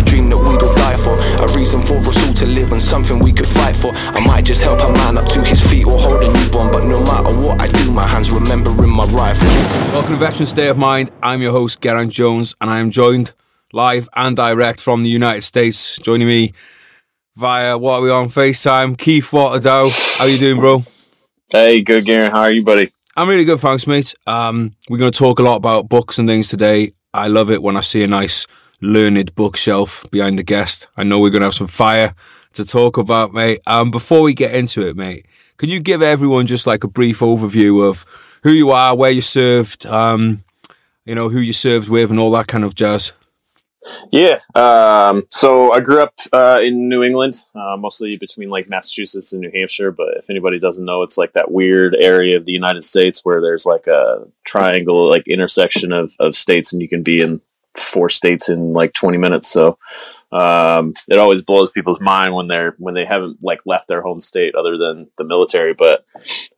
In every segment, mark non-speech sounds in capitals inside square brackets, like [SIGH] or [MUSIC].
a dream that we'd all die for. A reason for us all to live and something we could fight for. I might just help a man up to his feet or hold a newborn, but no matter what I do, my hands remembering my rifle. Welcome to Veteran State of Mind. I'm your host, Geraint Jones, and I am joined live and direct from the United States. Joining me via what are we on FaceTime? Keith Waterdow. How you doing, bro? Hey, good, Garen. How are you, buddy? I'm really good, thanks, mate. Um, we're going to talk a lot about books and things today. I love it when I see a nice learned bookshelf behind the guest. I know we're going to have some fire to talk about, mate. Um, before we get into it, mate, can you give everyone just like a brief overview of who you are, where you served, um, you know, who you served with, and all that kind of jazz? Yeah. Um, so I grew up uh, in New England, uh, mostly between like Massachusetts and New Hampshire. But if anybody doesn't know, it's like that weird area of the United States where there's like a triangle, like intersection of, of states, and you can be in four states in like 20 minutes. So um, it always blows people's mind when they're when they haven't like left their home state other than the military. But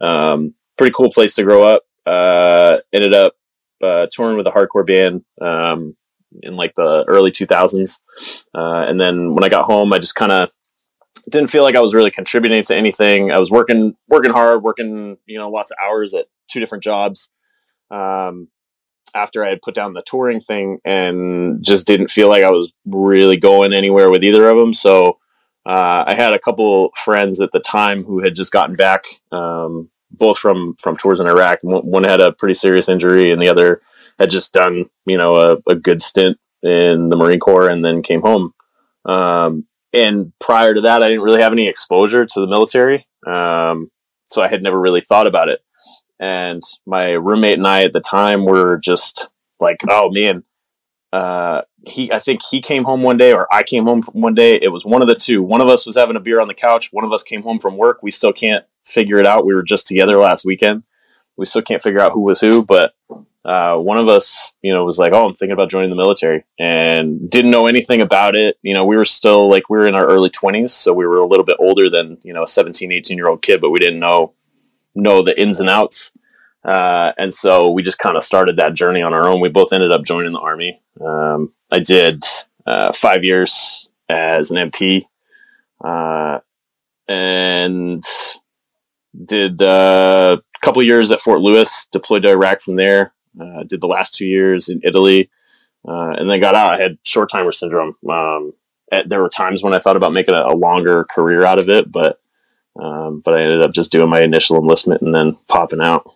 um, pretty cool place to grow up. Uh, ended up uh, touring with a hardcore band. Um, in like the early 2000s. Uh, and then when I got home, I just kind of didn't feel like I was really contributing to anything. I was working working hard, working you know lots of hours at two different jobs. Um, after I had put down the touring thing, and just didn't feel like I was really going anywhere with either of them. So uh, I had a couple friends at the time who had just gotten back, um, both from from tours in Iraq. One had a pretty serious injury, and the other had just done you know a, a good stint in the Marine Corps and then came home. Um, and prior to that, I didn't really have any exposure to the military, um, so I had never really thought about it. And my roommate and I at the time were just like, "Oh man." Uh, he, I think he came home one day, or I came home one day. It was one of the two. One of us was having a beer on the couch. One of us came home from work. We still can't figure it out. We were just together last weekend. We still can't figure out who was who, but uh, one of us, you know, was like, "Oh, I'm thinking about joining the military," and didn't know anything about it. You know, we were still like we were in our early 20s, so we were a little bit older than you know a 17, 18 year old kid, but we didn't know know the ins and outs. Uh, and so we just kind of started that journey on our own. We both ended up joining the army. Um, I did uh, five years as an MP, uh, and did uh, a couple years at Fort Lewis. Deployed to Iraq from there. Uh, did the last two years in Italy, uh, and then got out. I had short timer syndrome. Um, at, there were times when I thought about making a, a longer career out of it, but um, but I ended up just doing my initial enlistment and then popping out.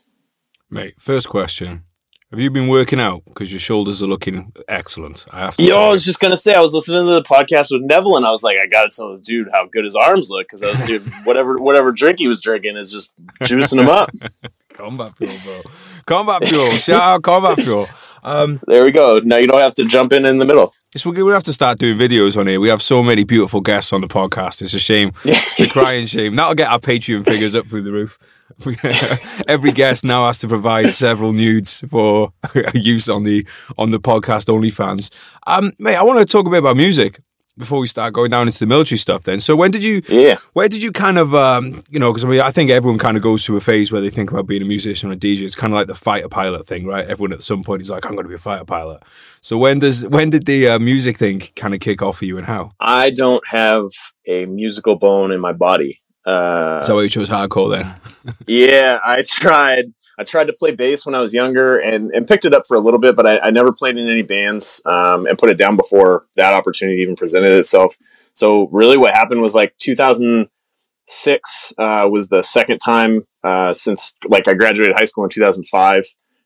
Mate, first question: Have you been working out? Because your shoulders are looking excellent. I have to. Yo, say. I was just gonna say I was listening to the podcast with Neville, and I was like, I gotta tell this dude how good his arms look because I was dude, [LAUGHS] whatever whatever drink he was drinking is just juicing him up. [LAUGHS] combat fuel, bro. Combat fuel. [LAUGHS] Shout out combat fuel. Um, there we go. Now you don't have to jump in in the middle. It's, we have to start doing videos on here. We have so many beautiful guests on the podcast. It's a shame. it's a crying shame. That'll get our Patreon figures up through the roof. [LAUGHS] Every guest now has to provide several nudes for [LAUGHS] use on the on the podcast OnlyFans. Um, mate, I want to talk a bit about music before we start going down into the military stuff then. So when did you yeah. where did you kind of um, you know because I, mean, I think everyone kind of goes through a phase where they think about being a musician or a dj it's kind of like the fighter pilot thing right? Everyone at some point is like i'm going to be a fighter pilot. So when does when did the uh, music thing kind of kick off for you and how? I don't have a musical bone in my body uh, so you chose hardcore then [LAUGHS] yeah i tried I tried to play bass when I was younger and, and picked it up for a little bit, but I, I never played in any bands um, and put it down before that opportunity even presented itself. So really, what happened was like 2006 uh, was the second time uh, since like I graduated high school in 2005,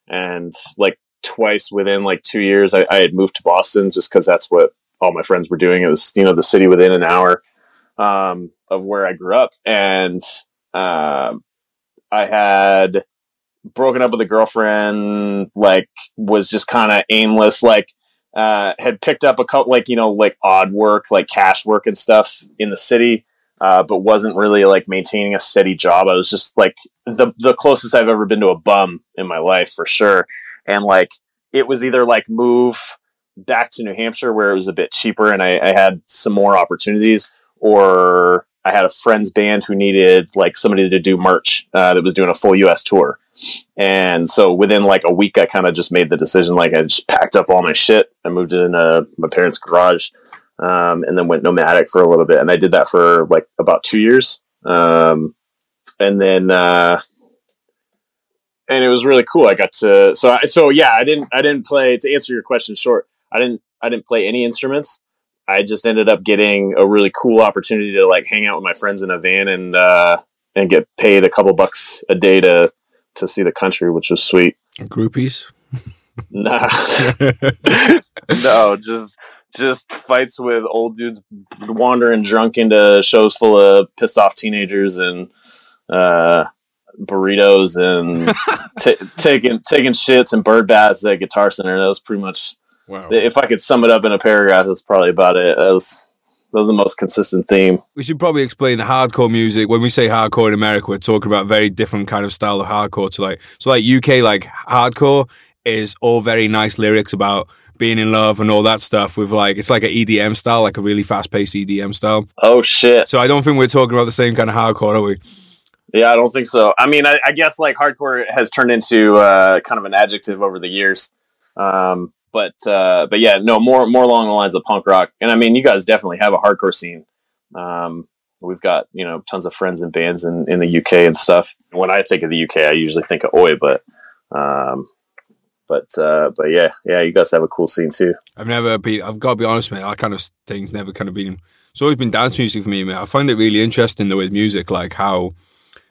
and like twice within like two years, I, I had moved to Boston just because that's what all my friends were doing. It was you know the city within an hour um, of where I grew up, and uh, I had broken up with a girlfriend, like was just kind of aimless, like uh, had picked up a couple, like you know, like odd work, like cash work and stuff in the city, uh, but wasn't really like maintaining a steady job. I was just like the the closest I've ever been to a bum in my life for sure, and like it was either like move back to New Hampshire where it was a bit cheaper and I, I had some more opportunities, or I had a friend's band who needed like somebody to do merch uh, that was doing a full U.S. tour. And so within like a week, I kind of just made the decision. Like I just packed up all my shit. I moved it in uh, my parents' garage, um, and then went nomadic for a little bit. And I did that for like about two years. Um, and then, uh, and it was really cool. I got to, so, I, so yeah, I didn't, I didn't play to answer your question short. I didn't, I didn't play any instruments. I just ended up getting a really cool opportunity to like hang out with my friends in a van and, uh, and get paid a couple bucks a day to, to see the country, which was sweet. Groupies? nah, [LAUGHS] [LAUGHS] no, just just fights with old dudes wandering drunk into shows full of pissed off teenagers and uh, burritos and [LAUGHS] t- taking taking shits and bird baths at Guitar Center. That was pretty much. Wow. If I could sum it up in a paragraph, that's probably about it. That was that was the most consistent theme. We should probably explain the hardcore music. When we say hardcore in America, we're talking about very different kind of style of hardcore to like so like UK like hardcore is all very nice lyrics about being in love and all that stuff with like it's like an EDM style, like a really fast paced EDM style. Oh shit! So I don't think we're talking about the same kind of hardcore, are we? Yeah, I don't think so. I mean, I, I guess like hardcore has turned into uh, kind of an adjective over the years. Um, but uh, but yeah, no more more along the lines of punk rock. And I mean, you guys definitely have a hardcore scene. Um, we've got you know tons of friends and bands in, in the UK and stuff. When I think of the UK, I usually think of Oi, but um, but uh, but yeah, yeah, you guys have a cool scene too. I've never been. I've got to be honest, mate. That kind of thing's never kind of been. It's always been dance music for me, mate. I find it really interesting though with music, like how.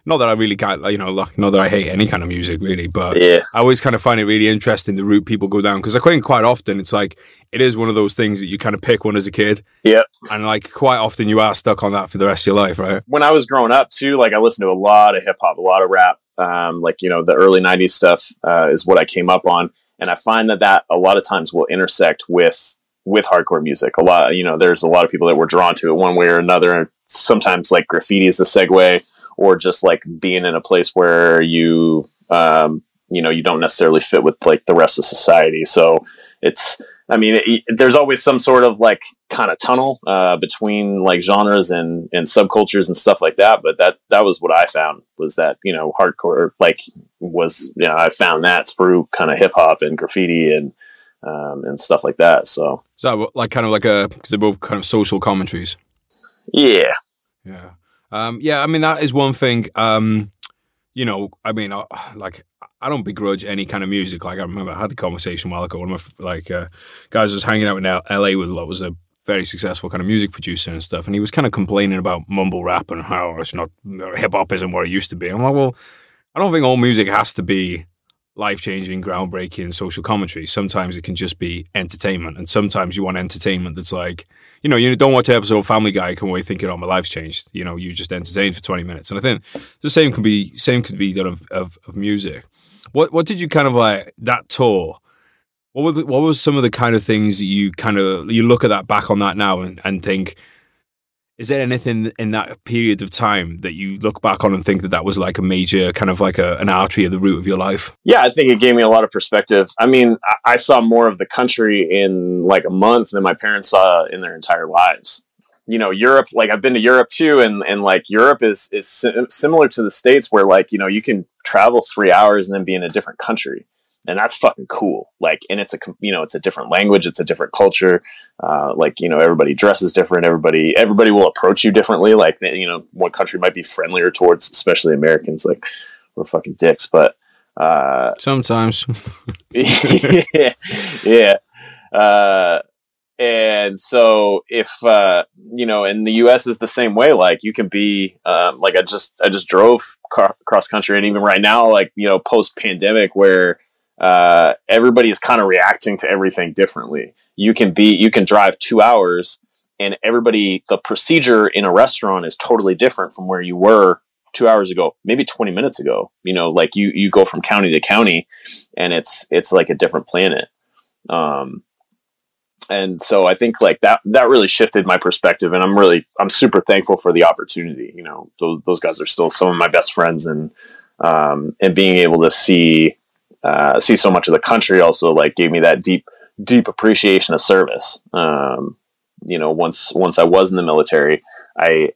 Not that I really can't, you know, like, not that I hate any kind of music really, but yeah. I always kind of find it really interesting the route people go down because I think quite often it's like it is one of those things that you kind of pick one as a kid, yeah, and like quite often you are stuck on that for the rest of your life, right? When I was growing up too, like I listened to a lot of hip hop, a lot of rap, um, like you know the early '90s stuff uh, is what I came up on, and I find that that a lot of times will intersect with with hardcore music. A lot, you know, there's a lot of people that were drawn to it one way or another. and Sometimes like graffiti is the segue, or just like being in a place where you, um, you know, you don't necessarily fit with like the rest of society. So it's I mean, it, there's always some sort of like kind of tunnel uh, between like genres and, and subcultures and stuff like that. But that that was what I found was that you know hardcore like was you know I found that through kind of hip hop and graffiti and um, and stuff like that. So is that like kind of like a because they're both kind of social commentaries. Yeah. Yeah. Um, yeah. I mean that is one thing. Um, you know, I mean, uh, like I don't begrudge any kind of music. Like I remember I had the conversation a while ago. One of my like uh, guys was hanging out in LA with what was a very successful kind of music producer and stuff, and he was kind of complaining about mumble rap and how it's not hip hop isn't what it used to be. I'm like, well, I don't think all music has to be life changing, groundbreaking social commentary. Sometimes it can just be entertainment, and sometimes you want entertainment that's like, you know, you don't watch an episode of Family Guy come away thinking, "Oh, my life's changed." You know, you just entertained for twenty minutes, and I think the same can be same could be done of, of, of music. What what did you kind of like that tour? What were the, what was some of the kind of things that you kind of you look at that back on that now and, and think is there anything in that period of time that you look back on and think that that was like a major kind of like a, an artery of the root of your life? Yeah, I think it gave me a lot of perspective. I mean, I, I saw more of the country in like a month than my parents saw in their entire lives you know Europe like I've been to Europe too and and like Europe is is similar to the states where like you know you can travel 3 hours and then be in a different country and that's fucking cool. Like and it's a you know it's a different language it's a different culture. Uh, like you know everybody dresses different everybody everybody will approach you differently. Like you know one country might be friendlier towards especially Americans like we're fucking dicks but uh sometimes. Yeah. [LAUGHS] [LAUGHS] Yeah uh and so if uh, you know in the us is the same way like you can be um, like i just i just drove car- cross country and even right now like you know post pandemic where uh, everybody is kind of reacting to everything differently you can be you can drive two hours and everybody the procedure in a restaurant is totally different from where you were two hours ago maybe 20 minutes ago you know like you you go from county to county and it's it's like a different planet um and so I think like that that really shifted my perspective, and I'm really I'm super thankful for the opportunity. You know, those, those guys are still some of my best friends, and um, and being able to see uh, see so much of the country also like gave me that deep deep appreciation of service. Um, you know, once once I was in the military, I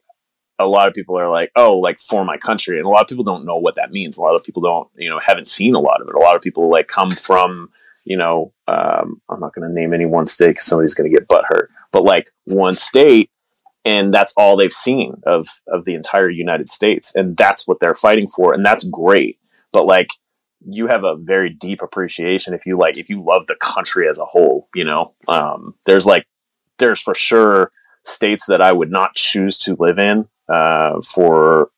a lot of people are like, oh, like for my country, and a lot of people don't know what that means. A lot of people don't, you know, haven't seen a lot of it. A lot of people like come from you know, um, I'm not going to name any one state because somebody's going to get butt hurt. but like one state and that's all they've seen of of the entire United States and that's what they're fighting for and that's great but like you have a very deep appreciation if you like if you love the country as a whole you know? Um, there's like there's for sure states that I would not choose to live in uh, for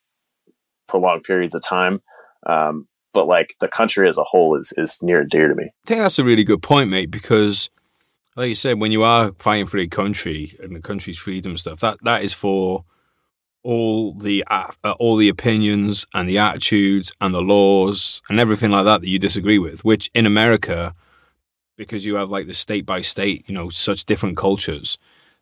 prolonged periods of time. Um, but like the country as a whole is is near and dear to me. I think that's a really good point mate because like you said, when you are fighting for a country and the country's freedom stuff, that that is for all the uh, all the opinions and the attitudes and the laws and everything like that that you disagree with. Which in America, because you have like the state by state, you know, such different cultures,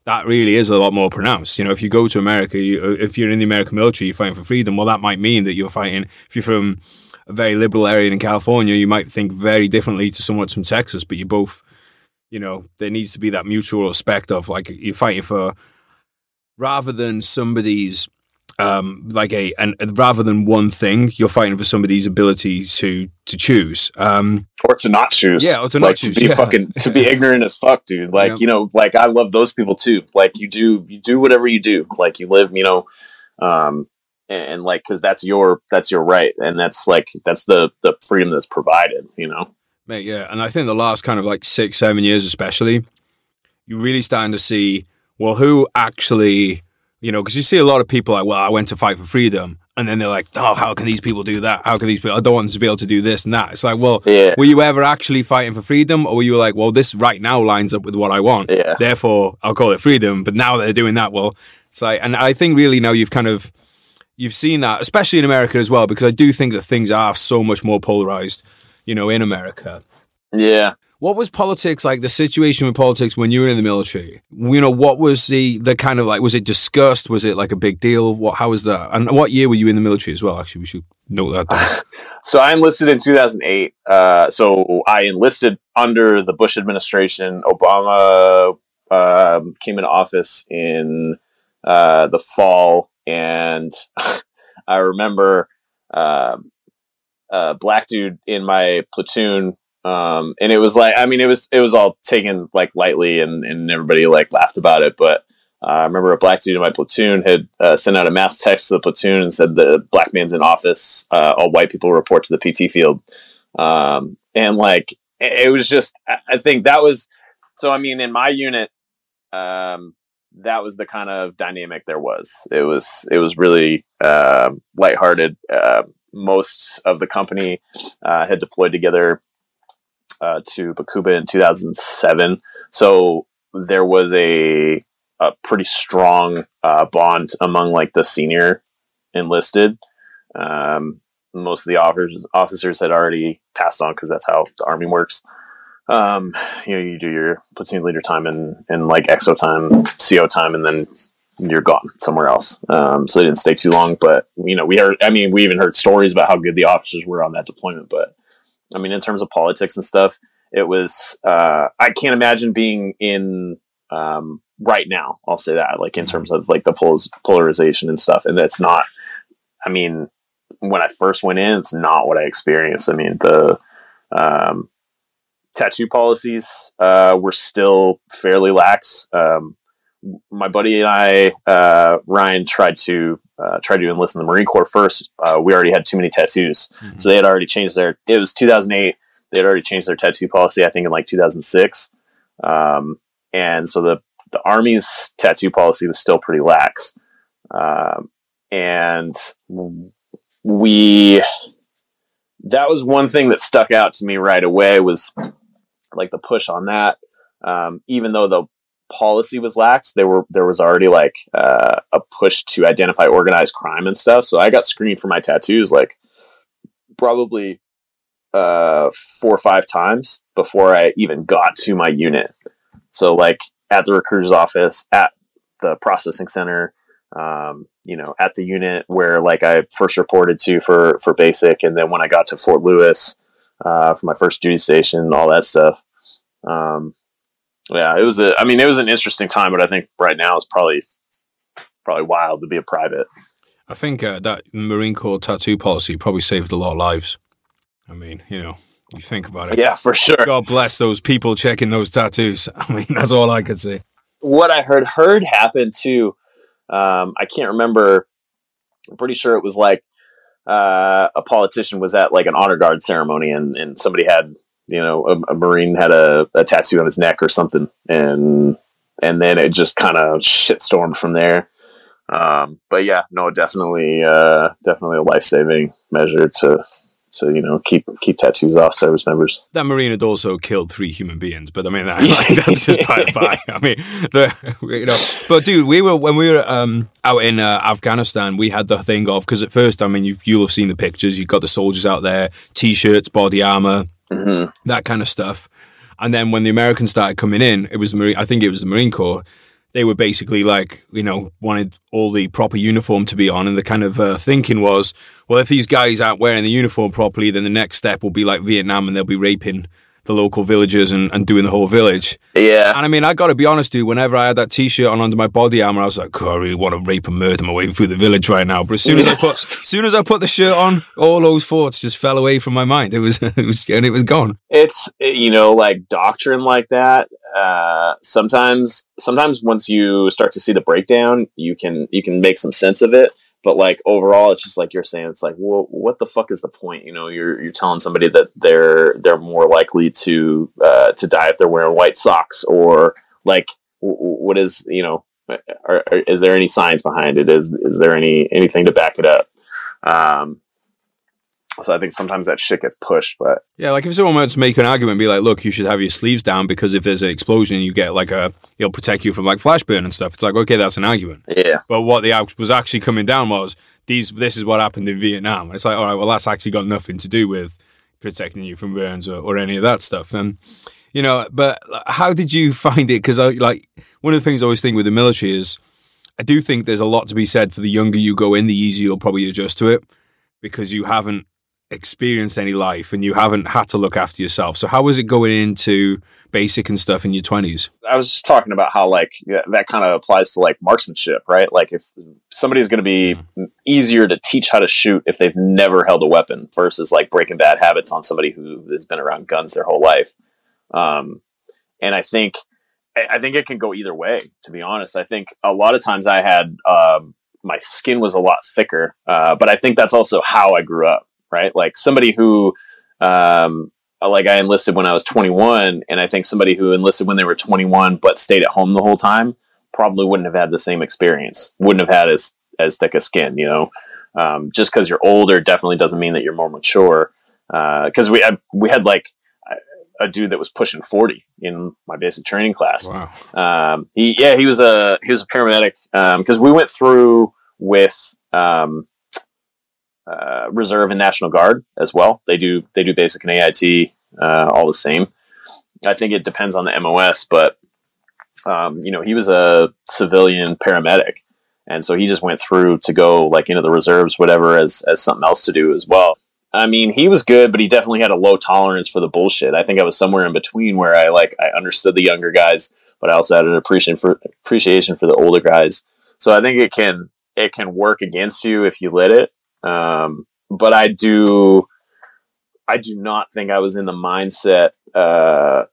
that really is a lot more pronounced. You know, if you go to America, you, if you're in the American military, you're fighting for freedom. Well, that might mean that you're fighting. If you're from a very liberal area in California, you might think very differently to someone from Texas, but you both you know, there needs to be that mutual respect of like you're fighting for rather than somebody's um like a and rather than one thing you're fighting for somebody's ability to to choose. Um or to not choose. Yeah or to like, not choose to be yeah. fucking to be ignorant as fuck dude. Like Yeah. you know like i love those people too. Like you do you do whatever you do. Like you live you know um and, and like because that's your that's your right. And that's like that's the the freedom that's provided you know? Mate, yeah, and I think the last kind of like six, seven years, especially, you're really starting to see well who actually, you know, because you see a lot of people like, well, I went to fight for freedom, and then they're like, oh, how can these people do that? How can these people? I don't want them to be able to do this and that. It's like, well, Yeah. were you ever actually fighting for freedom, or were you like, well, this right now lines up with what I want, Yeah. therefore I'll call it freedom. But now they're doing that, well, it's like, and I think really now you've kind of you've seen that, especially in America as well, because I do think that things are so much more polarized, you know, in America. yeah What was politics like? The situation with politics when you were in the military. You know, what was the the kind of like? Was it discussed? Was it like a big deal? What? How was that? And what year were you in the military as well? Actually, we should note that down. [LAUGHS] So I enlisted in 2008. Uh, so I enlisted under the Bush administration. Obama um, came into office in uh, the fall, and [LAUGHS] I remember um a black dude in my platoon. Um, and it was like, I mean, it was it was all taken like lightly, and, and everybody like laughed about it. But uh, I remember a black dude in my platoon had uh, sent out a mass text to the platoon and said the black man's in office. Uh, all white people report to the PT field. Um, and like it was just, I I think that was so. I mean, in my unit, um, that was the kind of dynamic there was. It was it was really uh, lighthearted. Uh, most of the company uh, had deployed together uh, to Baqubah in 2007, so there was a a pretty strong uh, bond among like the senior enlisted. Um, most of the officers officers had already passed on because that's how the army works. Um, you know, you do your platoon leader time and and like XO time, CO time, and then you're gone somewhere else. Um, so they didn't stay too long, but you know, we heard. I mean, we even heard stories about how good the officers were on that deployment. But I mean, in terms of politics and stuff, it was. Uh, I can't imagine being in um, right now. I'll say that, like in terms of like the polars- polarization and stuff, and that's not. I mean, when I first went in, it's not what I experienced. I mean, the um, tattoo policies uh, were still fairly lax. Um, my buddy and I, uh, Ryan, tried to uh, tried to enlist in the Marine Corps first. Uh, we already had too many tattoos, Mhm. so they had already changed their. It was 2008. They had already changed their tattoo policy. I think in like 2006, um, and so the the Army's tattoo policy was still pretty lax. Um, and we that was one thing that stuck out to me right away was like the push on that. Um, even though the policy was lax, there were there was already like uh, a push to identify organized crime and stuff. So I got screened for my tattoos like probably uh, four or five times before I even got to my unit. So like at the recruiter's office, at the processing center, um, you know, at the unit where like I first reported to for for basic, and then when I got to Fort Lewis uh, for my first duty station, all that stuff. Um, yeah, it was a. I mean, it was an interesting time, but I think right now it's probably probably wild to be a private. I think uh, that Marine Corps tattoo policy probably saved a lot of lives. I mean, you know, you think about it. Yeah, for sure. God bless those people checking those tattoos. [LAUGHS] I mean, that's all I could say. what I heard heard happened too. Um, I can't remember. I'm pretty sure it was like uh, a politician was at like an honor guard ceremony, and and somebody had you know a, a marine had a, a tattoo on his neck or something, and and then it just kind of shitstormed from there. Um, but yeah, no, definitely, uh, definitely a life saving measure to to you know keep keep tattoos off service members. That marine had also killed three human beings, but I mean [LAUGHS] that, like, that's just by [LAUGHS] the by. I mean, the, you know, but dude, we were when we were um, out in uh, Afghanistan, we had the thing of because at first, I mean, you you'll have seen the pictures. You've got the soldiers out there, t-shirts, body armor, Mm-hmm. that kind of stuff. And then when the Americans started coming in, it was Marine, I think it was the Marine Corps. They were basically like, you know, wanted all the proper uniform to be on, and the kind of uh, thinking was, well, if these guys aren't wearing the uniform properly, then the next step will be like Vietnam, and they'll be raping the local villagers and, and doing the whole village. Yeah, And I mean, I got to be honest, dude. Whenever I had that T-shirt on under my body armor, I was like, "God, I really want to rape and murder my way through the village right now." But as soon as I [LAUGHS] put, as soon as I put the shirt on, all those thoughts just fell away from my mind. It was, [LAUGHS] it was, and it was gone. it's you know like doctrine like that. Uh, sometimes, sometimes once you start to see the breakdown, you can you can make some sense of it. But like overall, it's just like you're saying. It's like, well, what the fuck is the point? You know, you're you're telling somebody that they're they're more likely to uh, to die if they're wearing white socks, or like, w- what is you know, are, are, is there any science behind it? Is is there any anything to back it up? Um, so I think sometimes that shit gets pushed, but Yeah, like if someone were to make an argument, be like, "Look, you should have your sleeves down because if there's an explosion, you get like a, it'll protect you from like flash burn and stuff." It's like, okay, that's an argument. yeah, But what the was actually coming down was these. This is what happened in Vietnam. It's like, all right, well, that's actually got nothing to do with protecting you from burns or, or any of that stuff. And you know, but how did you find it? Because I like one of the things I always think with the military is, I do think there's a lot to be said for the younger you go in, the easier you'll probably adjust to it because you haven't experienced any life and you haven't had to look after yourself. So how was it going into basic and stuff in your twenties? I was just talking about how like yeah, that kind of applies to like marksmanship, right? Like if somebody's going to be easier to teach how to shoot if they've never held a weapon versus like breaking bad habits on somebody who has been around guns their whole life. Um, and I think I I think it can go either way. To be honest, I think a lot of times I had um, my skin was a lot thicker, uh, but I think that's also how I grew up, right? Like somebody who um, like I enlisted when I was 21, and I think somebody who enlisted when they were 21 but stayed at home the whole time probably wouldn't have had the same experience. Wouldn't have had as as thick a skin, you know. Um, just because you're older definitely doesn't mean that you're more mature. Because we had we had like a dude that was pushing 40 in my basic training class. Wow. Um, he, yeah, he was a he was a paramedic because we went through with um, uh, reserve and national guard as well. They do they do basic and AIT uh, all the same. I think it depends on the MOS, but um, you know he was a civilian paramedic, and so he just went through to go like into the reserves, whatever, as as something else to do as well. I mean, he was good, but he definitely had a low tolerance for the bullshit. I think I was somewhere in between where I like I understood the younger guys, but I also had an appreciation for appreciation for the older guys. So I think it can it can work against you if you let it. Um, but I do I do not think I was in the mindset uh,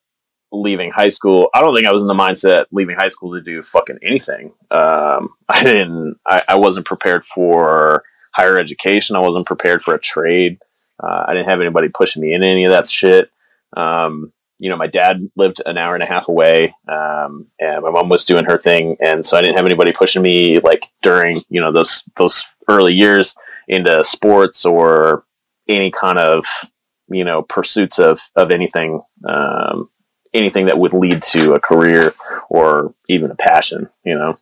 leaving high school. I don't think I was in the mindset leaving high school to do fucking anything. Um, I didn't. I, I wasn't prepared for higher education. I wasn't prepared for a trade. Uh, I didn't have anybody pushing me into any of that shit. Um, you know, my dad lived an hour and a half away, um, and my mom was doing her thing, and so I didn't have anybody pushing me like during you know those those early years into sports or any kind of you know pursuits of of anything um, anything that would lead to a career or even a passion. You know,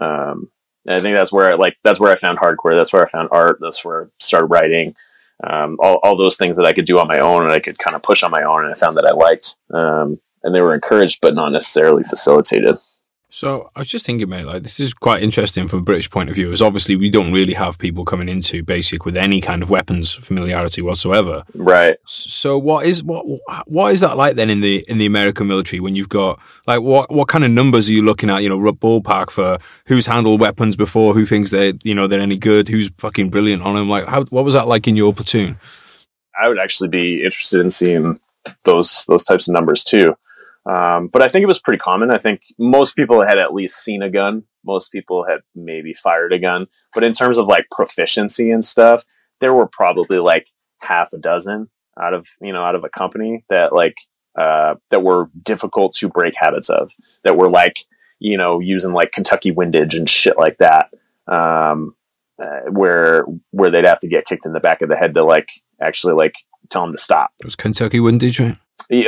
um, I think that's where I like that's where I found hardcore. That's where I found art. That's where I started writing. Um, all, all those things that I could do on my own and I could kind of push on my own, and I found that I liked. Um, and they were encouraged, but not necessarily facilitated. So I was just thinking, mate, like this is quite interesting from a British point of view. Is obviously we don't really have people coming into basic with any kind of weapons familiarity whatsoever. Right. So what is what what is that like then in the in the American military when you've got like what what kind of numbers are you looking at? You know, ballpark for who's handled weapons before, who thinks they you know they're any good, who's fucking brilliant on them. Like how what was that like in your platoon? I would actually be interested in seeing those those types of numbers too. Um, but I think it was pretty common. I think most people had at least seen a gun. Most people had maybe fired a gun. But in terms of like proficiency and stuff, there were probably like half a dozen out of you know out of a company that like uh, that were difficult to break habits of. That were like you know using like Kentucky windage and shit like that. Um, uh, where where they'd have to get kicked in the back of the head to like actually like tell them to stop. It was Kentucky windage, right?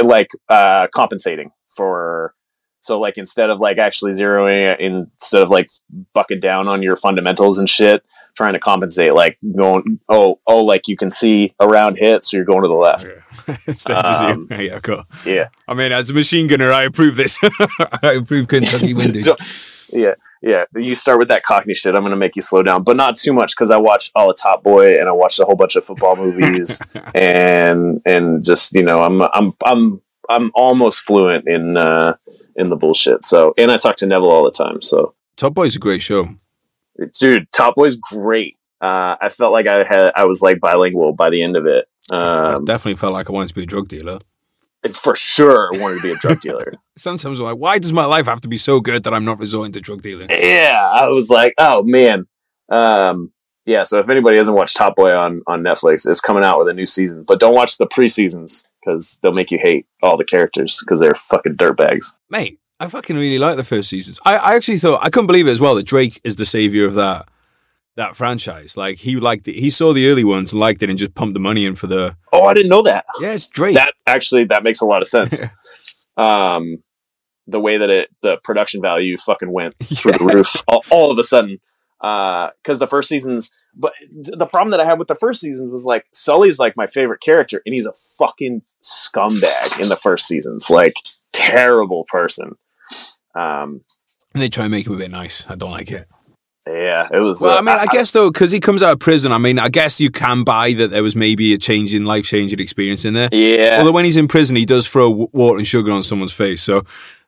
Like uh compensating for so like instead of like actually zeroing instead of like bucket down on your fundamentals and shit trying to compensate like going oh oh like you can see around hit so you're going to the left. [LAUGHS] Um, [LAUGHS] yeah cool. yeah. I mean as a machine gunner i approve this. [LAUGHS] I approve kentucky windage yeah yeah, you start with that Cockney shit. I'm going to make you slow down, but not too much because I watched all the Top Boy and I watched a whole bunch of football movies, [LAUGHS] and and just you know, I'm I'm I'm I'm almost fluent in uh, in the bullshit. So, and I talk to Neville all the time. So, Top Boy's a great show, dude. Top Boy's great. Uh, I felt like I had I was like bilingual by the end of it. Um, I definitely felt like I wanted to be a drug dealer for sure wanted to be a drug dealer. [LAUGHS] Sometimes I'm like, why does my life have to be so good that I'm not resorting to drug dealing? Yeah, I was like, oh man. Um, yeah, so if anybody hasn't watched Top Boy on, on Netflix, it's coming out with a new season. But don't watch the pre seasons because they'll make you hate all the characters because they're fucking dirtbags. Mate, I fucking really like the first seasons. I, I actually thought, I couldn't believe it as well that Drake is the savior of that that franchise. Like he liked it. He saw the early ones and liked it and just pumped the money in for the. Oh, I didn't know that. Yeah, it's Drake. That actually that makes a lot of sense. [LAUGHS] um, the way that it the production value fucking went [LAUGHS] through yeah. the roof all, all, of a sudden. Because uh, the first seasons, but the problem that I had with the first seasons was like Sully's like my favorite character, and he's a fucking scumbag in the first seasons, like terrible person. Um, and they try and make him a bit nice. I don't like it. Yeah, it was. Well, uh, I mean, I, I, guess though, because he comes out of prison, I mean, I guess you can buy that there was maybe a changing, life changing experience in there. Yeah. Although when he's in prison, he does throw water and sugar on someone's face, so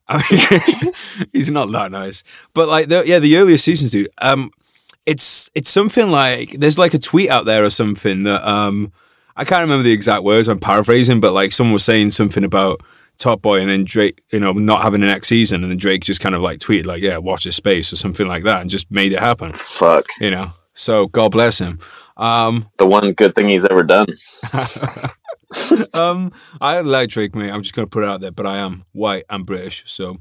I mean, [LAUGHS] [LAUGHS] he's not that nice. But like, the, yeah, the earlier seasons do. Um, it's it's something like there's like a tweet out there or something that um, I can't remember the exact words. I'm paraphrasing, but like someone was saying something about Top Boy, and then Drake, you know, not having the next season, and then Drake just kind of like tweeted like, "Yeah, watch his space" or something like that, and just made it happen. Fuck, you know. So God bless him. Um, the one good thing he's ever done. [LAUGHS] um, I like Drake, mate. I'm just gonna put it out there, but I am white and British, so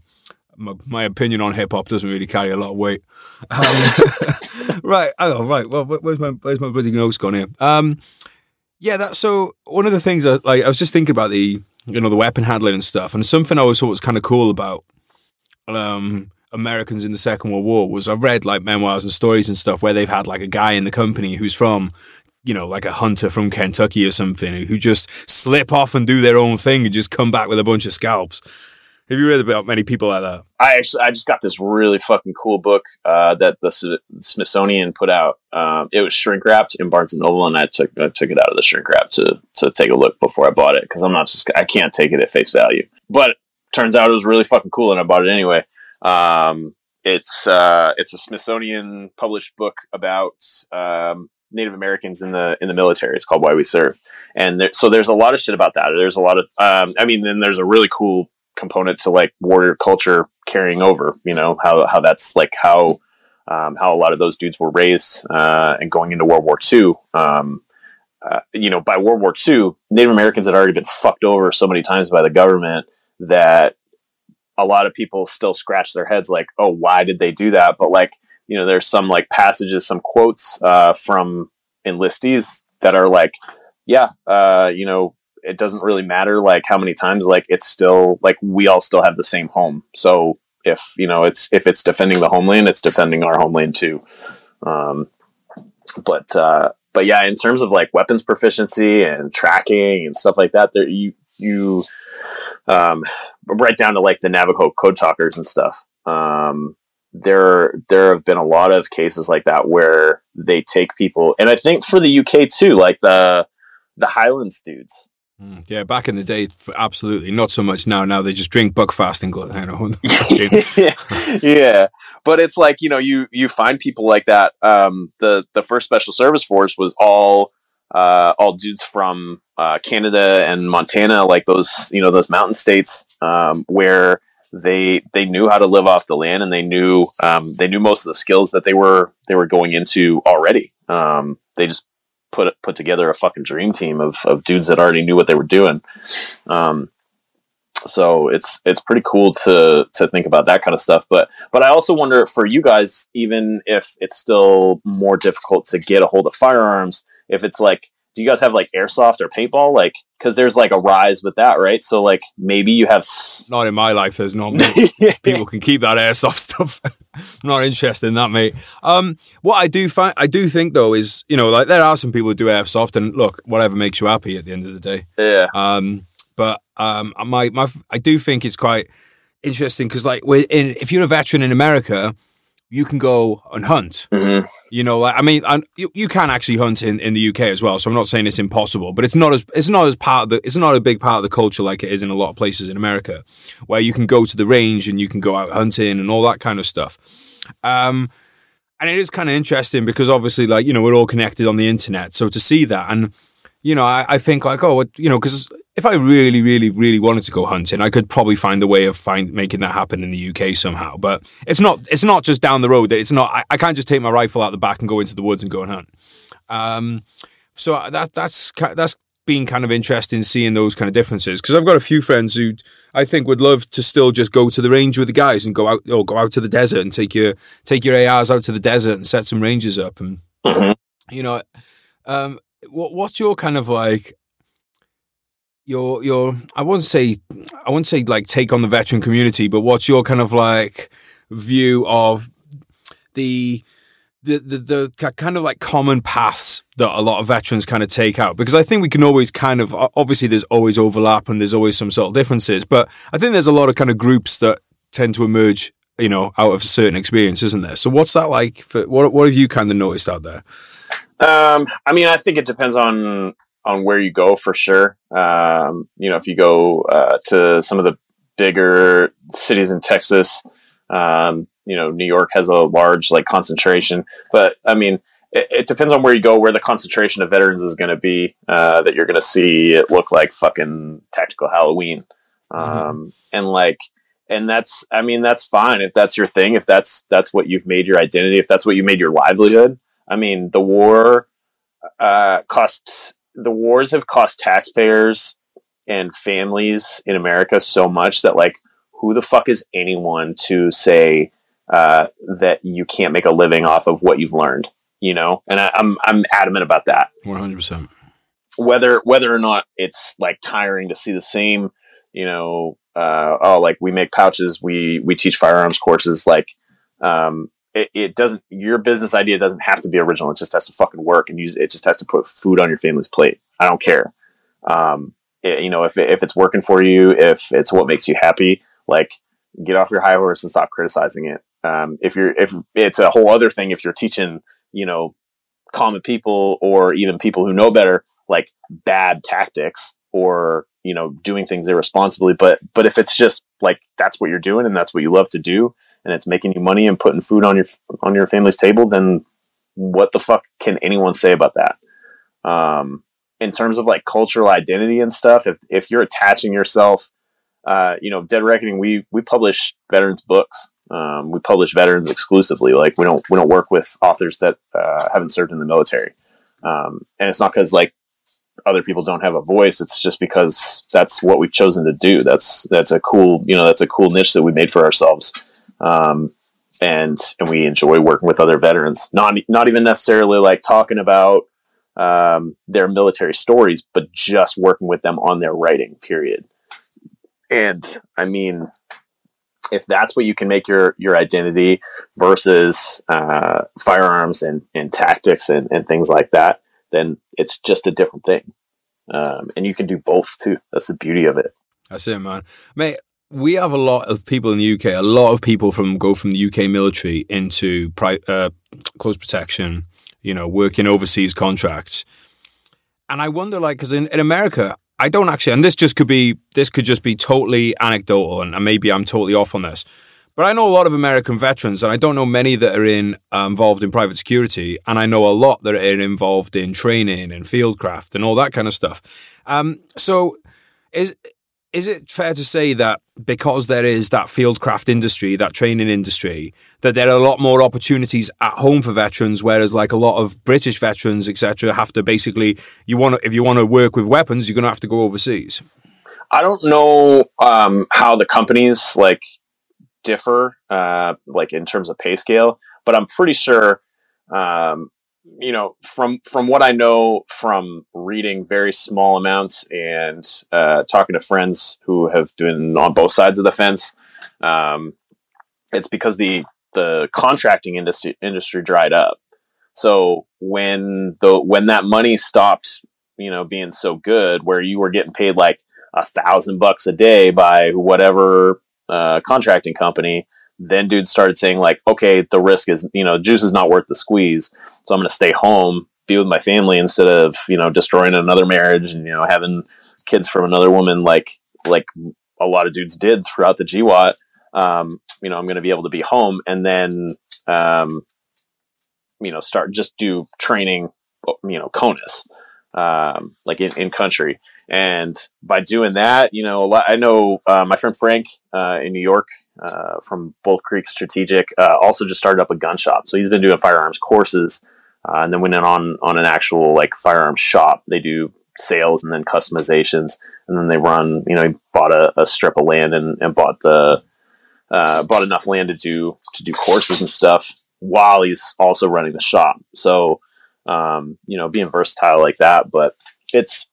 my, my opinion on hip hop doesn't really carry a lot of weight. Um, [LAUGHS] right, oh, right. Well, where's my where's my bloody notes gone here? Um, yeah, that's so. One of the things I like, I was just thinking about the you know, the weapon handling and stuff. And something I always thought was kind of cool about um, Americans in the Second World War was I read like memoirs and stories and stuff where they've had like a guy in the company who's from, you know, like a hunter from Kentucky or something who just slip off and do their own thing and just come back with a bunch of scalps. Have you read about many people like that? I actually I just got this really fucking cool book uh, that the Smithsonian put out. Um, it was shrink wrapped in Barnes and Noble, and I took I took it out of the shrink wrap to to take a look before I bought it because I'm not just I can't take it at face value. But turns out it was really fucking cool, and I bought it anyway. Um, it's uh, it's a Smithsonian published book about um, Native Americans in the in the military. It's called Why We Serve, and there, so there's a lot of shit about that. There's a lot of um, I mean, then there's a really cool component to like warrior culture carrying over. You know how how that's like how um, how a lot of those dudes were raised uh, and going into World War II. Um, uh, you know, by World War II, Native Americans had already been fucked over so many times by the government that a lot of people still scratch their heads like, oh, why did they do that? But like, you know, there's some like passages, some quotes uh, from enlistees that are like, yeah, uh, you know, it doesn't really matter like how many times like it's still like we all still have the same home. So if you know it's if it's defending the homeland it's defending our homeland too. Um, but uh, but yeah in terms of like weapons proficiency and tracking and stuff like that there you you um, right down to like the navajo code talkers and stuff um, there there have been a lot of cases like that where they take people and i think for the uk too like the the highlands dudes Mm, yeah, back in the day, absolutely. Not so much now. Now they just drink Buckfast and you know. [LAUGHS] [LAUGHS] yeah, but it's like you know you you find people like that. Um, the the first special service force was all uh, all dudes from uh, Canada and Montana, like those you know those mountain states um, where they they knew how to live off the land and they knew um, they knew most of the skills that they were they were going into already. Um, they just put put together a fucking dream team of, of dudes that already knew what they were doing. Um, so it's it's pretty cool to to think about that kind of stuff. But but I also wonder for you guys, even if it's still more difficult to get a hold of firearms, if it's like do you guys have like airsoft or paintball? Like because there's like a rise with that right? So like maybe you have s- [LAUGHS] not in my life there's not [LAUGHS] people can keep that airsoft [LAUGHS] stuff. Not interested in that mate. Um what i do find i do think though is you know like there are some people who do airsoft and look whatever makes you happy at the end of the day. Yeah. Um but um my my i do think it's quite interesting because like in if you're a veteran in america you can go and hunt. Mm-hmm. You know, I mean, you, you can actually hunt in, in the UK as well. So I'm not saying it's impossible, but it's not as it's not as part of the it's not a big part of the culture like it is in a lot of places in America, where you can go to the range and you can go out hunting and all that kind of stuff. Um, and it is kind of interesting because obviously, like you know, we're all connected on the internet. So to see that and you know, I, I think like, oh, what you know, because if I really, really, really wanted to go hunting, I could probably find a way of find making that happen in the UK somehow. But it's not. It's not just down the road. It's not. I, I can't just take my rifle out the back and go into the woods and go and hunt. Um, so that that's that's been kind of interesting seeing those kind of differences because I've got a few friends who I think would love to still just go to the range with the guys and go out or go out to the desert and take your take your ARs out to the desert and set some ranges up and mm-hmm. you know um, what what's your kind of like your your I wouldn't say I wouldn't say like take on the veteran community, but what's your kind of like view of the the, the the kind of like common paths that a lot of veterans kind of take out? Because I think we can always kind of obviously there's always overlap and there's always some sort of differences but I think there's a lot of kind of groups that tend to emerge you know out of a certain experience isn't there? So what's that like for what what have you kind of noticed out there? Um I mean I think it depends on on where you go for sure. Um, you know, if you go uh, to some of the bigger cities in Texas, um, you know, New York has a large like concentration. But I mean, it, it depends on where you go, where the concentration of veterans is going to be. Uh, that you're going to see it look like fucking tactical Halloween, mm-hmm. um, and like. And that's, I mean, that's fine if that's your thing. If that's that's what you've made your identity. If that's what you made your livelihood. I mean, the war uh, costs the wars have cost taxpayers and families in America so much that like who the fuck is anyone to say uh, that you can't make a living off of what you've learned? You know, and I, I'm I'm adamant about that. One hundred percent. Whether whether or not it's like tiring to see the same, you know, uh, oh, like we make pouches, we we teach firearms courses, like um, it, it, doesn't your business idea doesn't have to be original. It just has to fucking work and use it just has to put food on your family's plate. I don't care. Um, it, you know, if, if it's working for you, if it's what makes you happy, like get off your high horse and stop criticizing it. Um, if you're, if it's a whole other thing, if you're teaching, you know, common people or even people who know better, like bad tactics or, you know, doing things irresponsibly. But, but if it's just like, that's what you're doing and that's what you love to do, and it's making you money and putting food on your on your family's table, then what the fuck can anyone say about that? Um, in terms of like cultural identity and stuff, if if you're attaching yourself, uh, you know, Dead Reckoning, we we publish veterans books. Um, we publish veterans exclusively. Like we don't we don't work with authors that uh, haven't served in the military. Um, and it's not because like other people don't have a voice. It's just because that's what we've chosen to do. That's that's a cool you know that's a cool niche that we made for ourselves um, and and we enjoy working with other veterans. Not not even necessarily like talking about um, their military stories, but just working with them on their writing. Period. And I mean, if that's what you can make your your identity versus uh, firearms and, and tactics and, and things like that, then it's just a different thing. Um, and you can do both too. That's the beauty of it. That's it, man. Mate, we have a lot of people in the UK. A lot of people from go from the UK military into pri- uh, close protection. You know, working overseas contracts. And I wonder, like, because in, in America, I don't actually, and this just could be, this could just be totally anecdotal, and, and maybe I'm totally off on this. But I know a lot of American veterans, and I don't know many that are in uh, involved in private security, and I know a lot that are involved in training and fieldcraft and all that kind of stuff. Um, so, is is it fair to say that because there is that fieldcraft industry, that training industry, that there are a lot more opportunities at home for veterans, whereas like a lot of British veterans, etc., have to basically you want to, if you want to work with weapons, you're going to have to go overseas. I don't know um, how the companies like differ, uh, like in terms of pay scale, but I'm pretty sure um, you know, from from what I know from reading very small amounts and uh, talking to friends who have been on both sides of the fence, um, it's because the the contracting industry industry dried up. So when the when that money stopped, you know, being so good, where you were getting paid like a thousand bucks a day by whatever uh, contracting company, then dudes started saying like, okay, the risk is, you know, juice is not worth the squeeze. So I'm going to stay home, be with my family instead of, you know, destroying another marriage and, you know, having kids from another woman like, like a lot of dudes did throughout the GWOT. Um, you know, I'm going to be able to be home and then, um, you know, start just do training, you know, CONUS, um, like in, in country. And by doing that, you know, I know uh, my friend Frank uh, in New York uh, from Bull Creek Strategic uh, also just started up a gun shop. So he's been doing firearms courses uh, and then went in on on an actual like firearms shop. They do sales and then customizations, and then they run. You know, he bought a, a strip of land and, and bought the uh, bought enough land to do to do courses and stuff while he's also running the shop. So um, you know, being versatile like that, but it's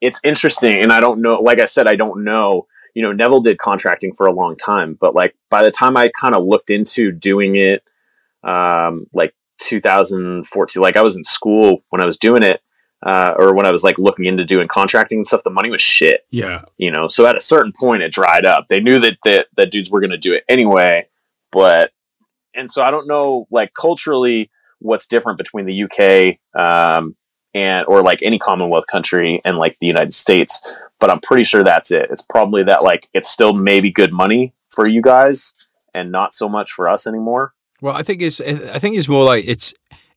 it's interesting, and I don't know. Like I said, I don't know. You know, Neville did contracting for a long time, but like by the time I kind of looked into doing it, um, like 2014, like I was in school when I was doing it, uh, or when I was like looking into doing contracting and stuff, the money was shit. Yeah, you know. So at a certain point, it dried up. They knew that that, that dudes were going to do it anyway, but and so I don't know, like culturally, what's different between the UK um, and or like any Commonwealth country and like the United States. But I'm pretty sure that's it. It's probably that like it's still maybe good money for you guys and not so much for us anymore. Well, I think it's I think it's more like it's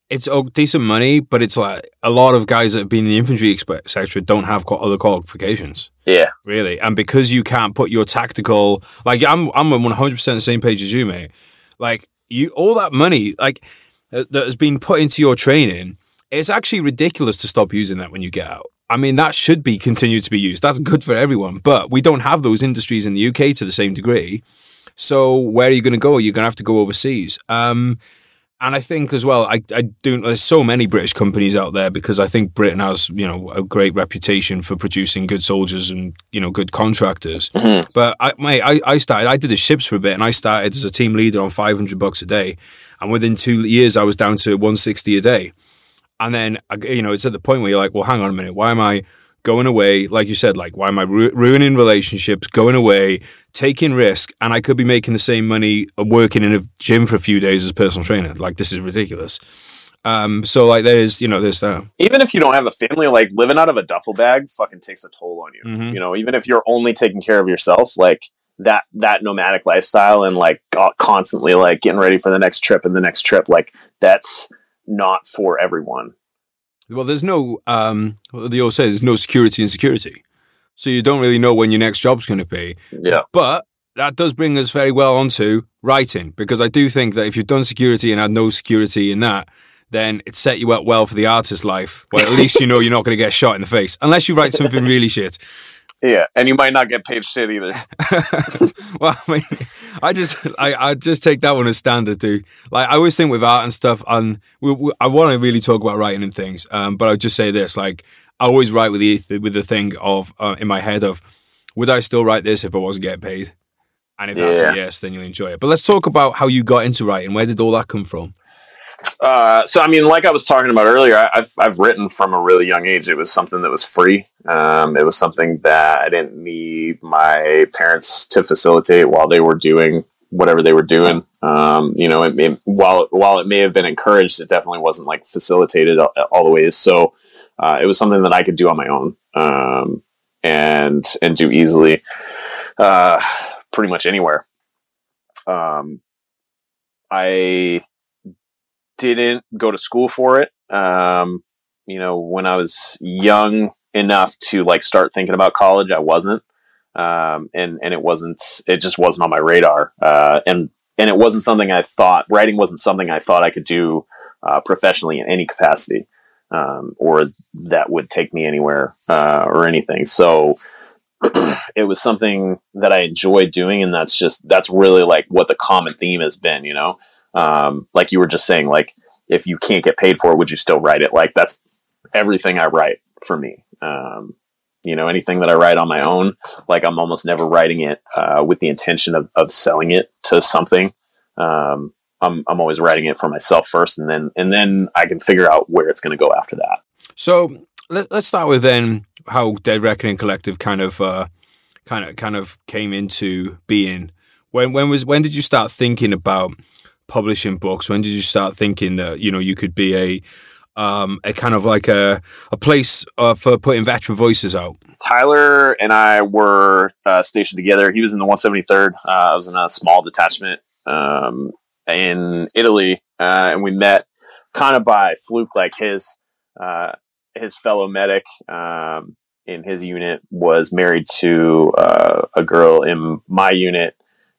it's decent money, but it's like a lot of guys that have been in the infantry sector don't have other qualifications. Yeah, really, and because you can't put your tactical like I'm I'm 100 percent the same page as you, mate. Like you, all that money like that has been put into your training it's actually ridiculous to stop using that when you get out. I mean, that should be continued to be used. That's good for everyone, but we don't have those industries in the UK to the same degree. So where are you going to go? You're going to have to go overseas. Um, and I think as well, I, I do. There's so many British companies out there because I think Britain has you know a great reputation for producing good soldiers and you know good contractors. Mm-hmm. But I, mate, I, I started. I did the ships for a bit, and I started as a team leader on 500 bucks a day, and within two years, I was down to 160 a day. And then, you know, it's at the point where you're like, well, hang on a minute. Why am I going away? Like you said, like, why am I ru- ruining relationships, going away, taking risk? And I could be making the same money working in a gym for a few days as personal trainer. Like, this is ridiculous. Um, so like there is, you know, there's that. Even if you don't have a family, like living out of a duffel bag fucking takes a toll on you. Mm-hmm. You know, even if you're only taking care of yourself, like that that nomadic lifestyle and like constantly like getting ready for the next trip and the next trip, like that's not for everyone. Well, there's no, um, the old say, there's no security in security. So you don't really know when your next job's going to be. Yeah. But that does bring us very well onto writing, because I do think that if you've done security and had no security in that, then it set you up well for the artist life. Well, at least you know you're not going to get shot in the face, unless you write something [LAUGHS] really shit. Yeah, and you might not get paid shit either. [LAUGHS] well, I mean, I just I, I just take that one as standard, too. Like I always think with art and stuff, and we, we, I want to really talk about writing and things. Um, but I'll just say this: like I always write with the with the thing of uh, in my head of, would I still write this if I wasn't getting paid? And if that's yeah. a yes, then you'll enjoy it. But let's talk about how you got into writing. Where did all that come from? Uh, so I mean, like I was talking about earlier, I've I've written from a really young age. It was something that was free. Um, it was something that I didn't need my parents to facilitate while they were doing whatever they were doing. Um, you know, it, it, while while it may have been encouraged, it definitely wasn't like facilitated all, all the ways. So uh, it was something that I could do on my own um, and and do easily, uh, pretty much anywhere. Um, I didn't go to school for it. Um, you know, when I was young enough to like start thinking about college, I wasn't. Um, and, and it wasn't, it just wasn't on my radar. Uh, and, and it wasn't something I thought, writing wasn't something I thought I could do, uh, professionally in any capacity, um, or that would take me anywhere, uh, or anything. So, [CLEARS THROAT] it was something that I enjoyed doing, and that's just that's really like what the common theme has been. You know, um, like you were just saying, like if you can't get paid for it, would you still write it? Like that's everything I write for me. Um, you know, anything that I write on my own, like I'm almost never writing it uh, with the intention of, of selling it to something. Um, I'm I'm always writing it for myself first, and then and then I can figure out where it's going to go after that. So let, us start with then how Dead Reckoning Collective kind of uh, kind of kind of came into being. When when was when did you start thinking about publishing books? When did you start thinking that you know you could be a um, a kind of like a a place uh, for putting veteran voices out? Tyler and I were uh, stationed together. He was in the 173rd. Uh, I was in a small detachment um, in Italy, uh, and we met kind of by fluke. Like his uh, his fellow medic um, in his unit was married to uh, a girl in my unit,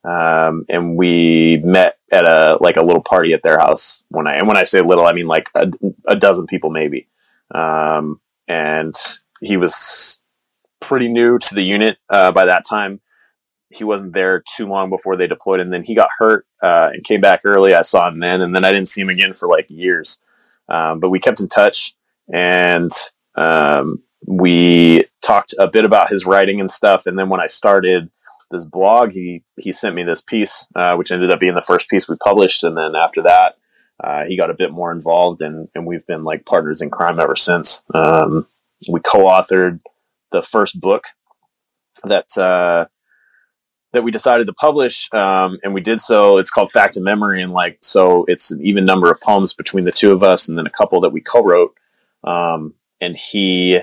um, and we met at a like a little party at their house when I and when I say little, I mean like a, a dozen people maybe. Um, and he was pretty new to the unit uh, by that time. He wasn't there too long before they deployed, and then he got hurt uh, and came back early. I saw him then, and then I didn't see him again for like years. Um, but we kept in touch and um, we talked a bit about his writing and stuff. And then when I started this blog, he he sent me this piece, uh, which ended up being the first piece we published. And then after that, uh, he got a bit more involved, and and we've been like partners in crime ever since. Um, we co-authored the first book that uh, that we decided to publish, um, and we did so. It's called Fact and Memory, and like so, it's an even number of poems between the two of us, and then a couple that we co-wrote. Um, and he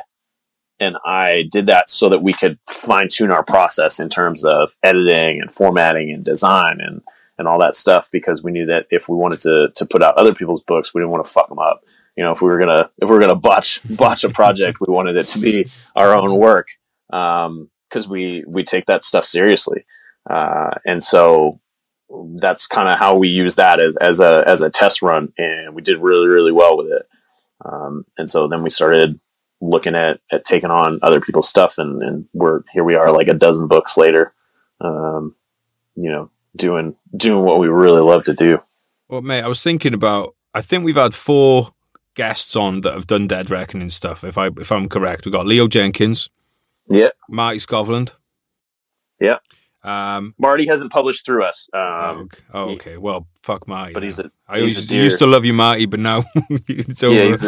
and I did that so that we could fine tune our process in terms of editing and formatting and design and and all that stuff because we knew that if we wanted to to put out other people's books, we didn't want to fuck them up. You know, if we were gonna if we were gonna botch [LAUGHS] botch a project, we wanted it to be our own work because um, we we take that stuff seriously, uh, and so that's kind of how we use that as, as a as a test run, and we did really really well with it. Um, and so then we started looking at, at taking on other people's stuff and, and we're here we are like a dozen books later um, you know doing doing what we really love to do. Well mate i was thinking about i think we've had four guests on that have done dead reckoning stuff if i if i'm correct. We've got leo jenkins. Yeah. Marty skovlund yeah um, Marty hasn't published through us. Um, oh, okay. oh. Well, fuck Marty. But he's a. I used, used, to love you, Marty, but now [LAUGHS] it's over. Yeah, he's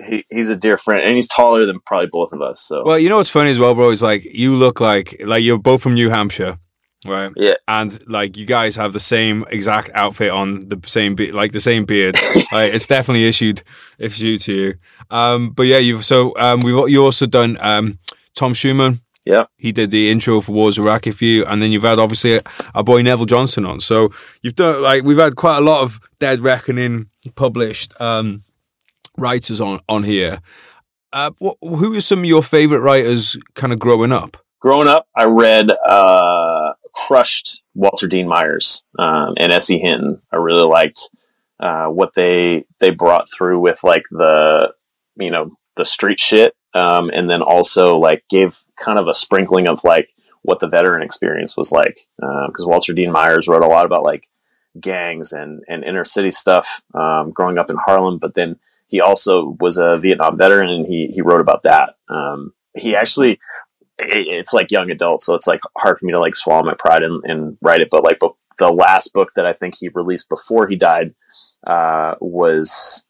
a, he, he's a dear friend, and he's taller than probably both of us. So, well, you know what's funny as well, bro? Is like you look like like you're both from New Hampshire, right? Yeah. And like you guys have the same exact outfit on, the same be- like the same beard. [LAUGHS] like, it's definitely issued issued to you. Um, but yeah, you've so um, we've you also done um, Tom Schueman yeah. He did the intro for Wars of Iraq if you, and then you've had obviously our boy Neville Johnson on. So you've done like we've had quite a lot of Dead Reckoning published um, writers on on here. Uh, wh- who are some of your favorite writers kind of growing up? Growing up, I read uh, crushed Walter Dean Myers um, and S.E. Hinton. I really liked uh, what they they brought through with like the you know the street shit um, and then also like gave kind of a sprinkling of like what the veteran experience was like because um, Walter Dean Myers wrote a lot about like gangs and and inner city stuff um, growing up in Harlem, but then he also was a Vietnam veteran and he he wrote about that. Um, he actually it, it's like young adult, so it's like hard for me to like swallow my pride and, and write it. But like but the last book that I think he released before he died uh, was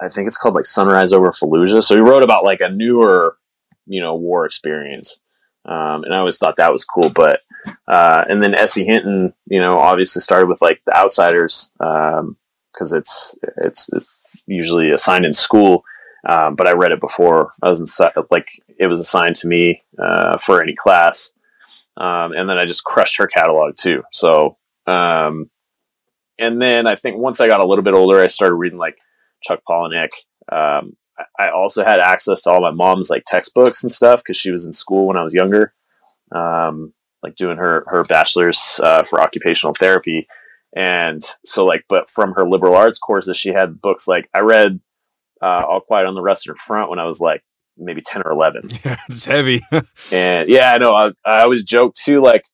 I think it's called like Sunrise over Fallujah. So he wrote about like a newer, you know, war experience. Um, and I always thought that was cool. But uh, and then S.E. Hinton, you know, obviously started with like the Outsiders because um, it's, it's, it's usually assigned in school. Um, but I read it before I was in like it was assigned to me uh, for any class, um, and then I just crushed her catalog too. So Um, and then I think once I got a little bit older, I started reading like Chuck Palahniuk. Um, I also had access to all my mom's like textbooks and stuff because she was in school when I was younger, um, like doing her her bachelor's uh, for occupational therapy. And so, like, but from her liberal arts courses, she had books like I read uh, All Quiet on the Western Front when I was like maybe 10 or 11. [LAUGHS] Yeah, it's heavy. [LAUGHS] and yeah, I know. I, I always joke too, like,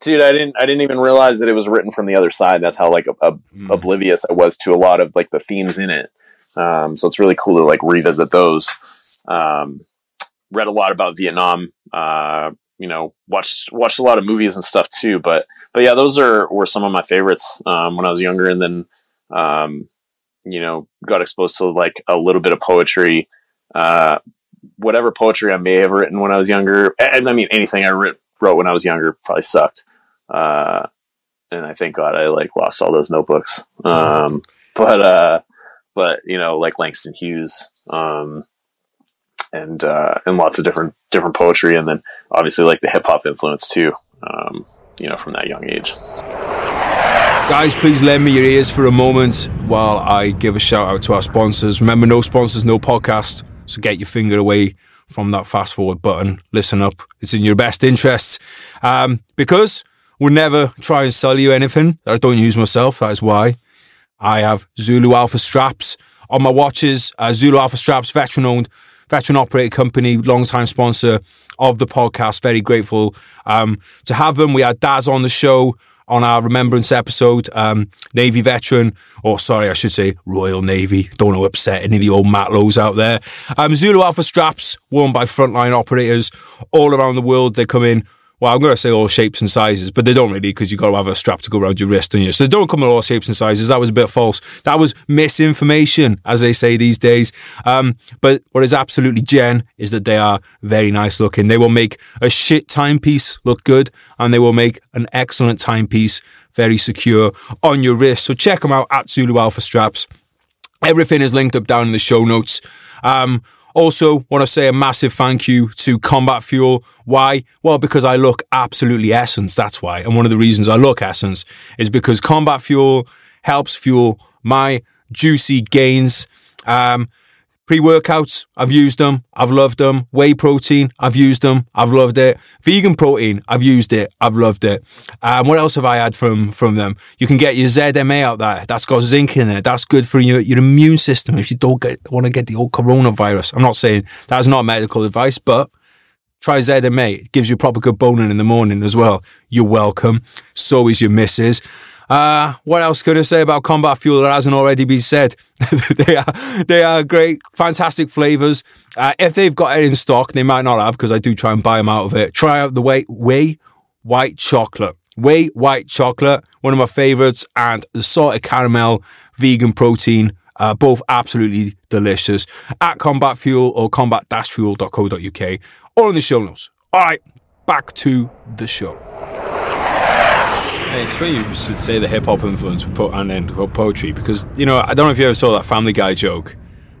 dude, I didn't, I didn't even realize that it was written from the other side. That's how like mm. oblivious I was to a lot of like the themes in it. Um, so it's really cool to like revisit those. Um, read a lot about Vietnam. Uh, you know, watched watched a lot of movies and stuff too. But but yeah, those are were some of my favorites um, when I was younger, and then um, you know got exposed to like a little bit of poetry. Uh, whatever poetry I may have written when I was younger, and I mean anything I wrote, wrote when I was younger probably sucked. Uh, and I thank God I like lost all those notebooks. Um, but uh, but you know, like Langston Hughes, um, and uh, and lots of different different poetry, and then obviously like the hip hop influence too. Um, you know, from that young age. Guys, please lend me your ears for a moment while I give a shout out to our sponsors. Remember, no sponsors, no podcast. So get your finger away from that fast forward button. Listen up. It's in your best interests. Um, because we'll never try and sell you anything that I don't use myself. That is why I have Zulu Alpha straps on my watches. Uh, Zulu Alpha straps, veteran owned, veteran operated company, long time sponsor of the podcast. Very grateful um, to have them. We had Daz on the show on our remembrance episode. Um, Navy veteran, or sorry, I should say Royal Navy. Don't want to upset any of the old Matelots out there. Um, Zulu Alpha straps worn by frontline operators all around the world. They come in well, I'm going to say all shapes and sizes, but they don't really because you've got to have a strap to go around your wrist, don't you? So they don't come in all shapes and sizes. That was a bit false. That was misinformation, as they say these days. Um, but what is absolutely gen is that they are very nice looking. They will make a shit timepiece look good, and they will make an excellent timepiece very secure on your wrist. So check them out at Zulu Alpha Straps. Everything is linked up down in the show notes. Um, also, want to say a massive thank you to Combat Fuel. Why? Well, because I look absolutely essence. That's why. And one of the reasons I look essence is because Combat Fuel helps fuel my juicy gains. Um, Pre workouts, I've used them. I've loved them. Whey protein, I've used them. I've loved it. Vegan protein, I've used it. I've loved it. Um, what else have I had from from them? You can get your ZMA out there. That's got zinc in it. That's good for your, your immune system if you don't get, want to get the old coronavirus. I'm not saying that's not medical advice, but try ZMA. It gives you proper good boning in the morning as well. You're welcome. So is your missus. Uh, what else could I say about Combat Fuel that hasn't already been said? [LAUGHS] they are they are great, fantastic flavors. Uh, if they've got it in stock, they might not have because I do try and buy them out of it. Try out the whey whey white chocolate, whey white chocolate, one of my favorites, and the salted caramel vegan protein. Uh, both absolutely delicious at Combat Fuel or combat-fuel.co.uk or in the show notes. All right, back to the show. It's funny you should say the hip hop influence and then poetry because you know I don't know if you ever saw that Family Guy joke,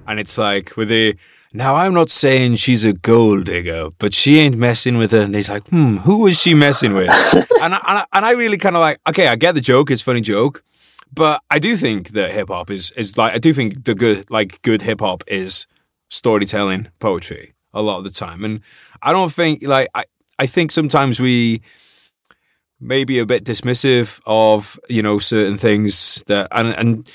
and it's like with the now I'm not saying she's a gold digger, but she ain't messing with her. And he's like, hmm, who was she messing with? [LAUGHS] and I, and I, and I really kind of like, okay, I get the joke, it's a funny joke, but I do think that hip hop is is like I do think the good like good hip hop is storytelling poetry a lot of the time, and I don't think like I I think sometimes we maybe a bit dismissive of you know certain things that and and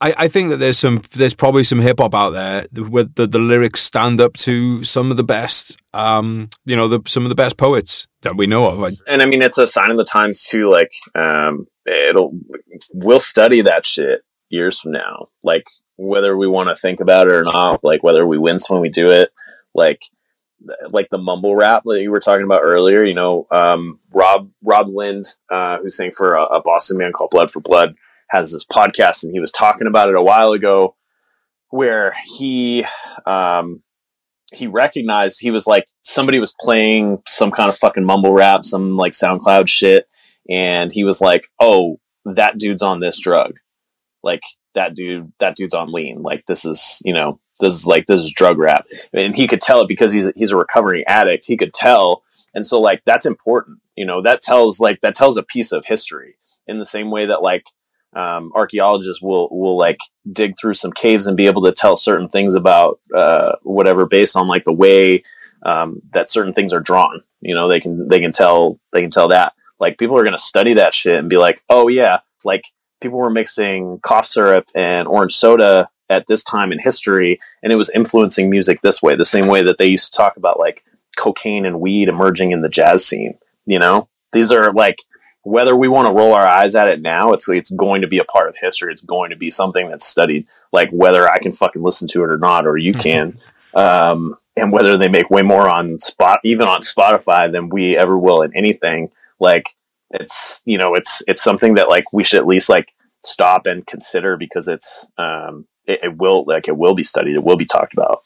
I, I think that there's some there's probably some hip hop out there where the, the lyrics stand up to some of the best um you know the some of the best poets that we know of. And I mean it's a sign of the times too like um it'll we'll study that shit years from now. Like whether we want to think about it or not like whether we wince when we do it like like the mumble rap that you were talking about earlier. You know, um, Rob Rob Lind, uh, who's sang for a, a, Boston band called Blood for Blood, has this podcast, and he was talking about it a while ago, where he um, he recognized he was like somebody was playing some kind of fucking mumble rap, some like SoundCloud shit, and he was like, "Oh, that dude's on this drug." Like that dude, that dude's on lean. Like this is, you know, this is like this is drug rap, and he could tell it because he's he's a recovering addict. He could tell, and so like that's important. You know, that tells like that tells a piece of history. in the same way that like um, archaeologists will will like dig through some caves and be able to tell certain things about uh, whatever based on like the way um, that certain things are drawn. You know, they can they can tell they can tell that. Like people are going to study that shit and be like, oh yeah, like people were mixing cough syrup and orange soda at this time in history, and it was influencing music this way, the same way that they used to talk about like cocaine and weed emerging in the jazz scene. You know, these are like whether we want to roll our eyes at it now, it's it's going to be a part of history. It's going to be something that's studied. Like whether I can fucking listen to it or not, or you can, um, and whether they make way more on spot, even on Spotify, than we ever will in anything. Like it's you know it's it's something that like we should at least like stop and consider because it's um it, it will like it will be studied. It will be talked about.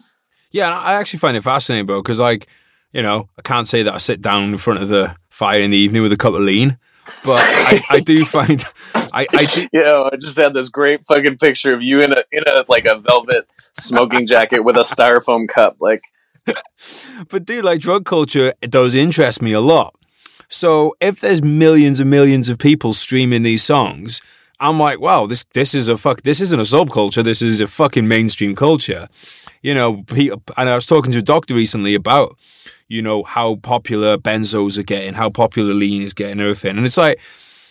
Yeah, I actually find it fascinating, bro, because like you know I can't say that I sit down in front of the fire in the evening with a cup of lean but I, I do [LAUGHS] find I, I do. Yeah, I just had this great fucking picture of you in a in a like a velvet smoking jacket with a styrofoam cup, like. [LAUGHS] but dude, like drug culture, it does interest me a lot. So if there's millions and millions of people streaming these songs, I'm like, wow, this this is a fuck. This isn't a subculture. This is a fucking mainstream culture. You know, and I was talking to a doctor recently about you know, how popular benzos are getting, how popular lean is getting, everything. And it's like,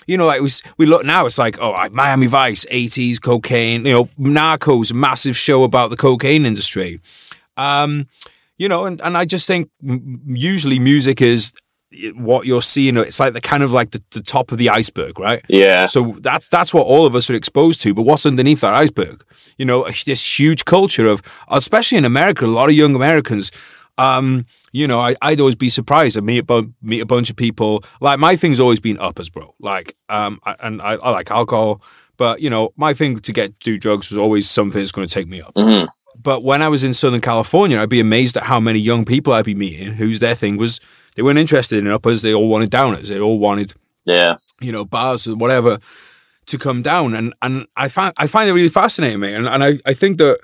you know, like we, we look now, it's like, oh, Miami Vice, 80s, cocaine, you know, Narcos, massive show about the cocaine industry. Um, you know, and, and I just think usually music is what you're seeing. It's like the kind of like the, the top of the iceberg, right? Yeah. So that's that's what all of us are exposed to. But what's underneath that iceberg? You know, this huge culture of, especially in America, a lot of young Americans um, you know, I, would always be surprised. I meet a, meet a bunch of people. Like my thing's always been uppers, bro. Like, um, I, and I, I, like alcohol, but you know, my thing to get do drugs was always something that's going to take me up. Mm-hmm. But when I was in Southern California, I'd be amazed at how many young people I'd be meeting whose their thing was they weren't interested in uppers. They all wanted downers. They all wanted, yeah, you know, bars or whatever to come down. And and I find I find it really fascinating, me. And and I, I think that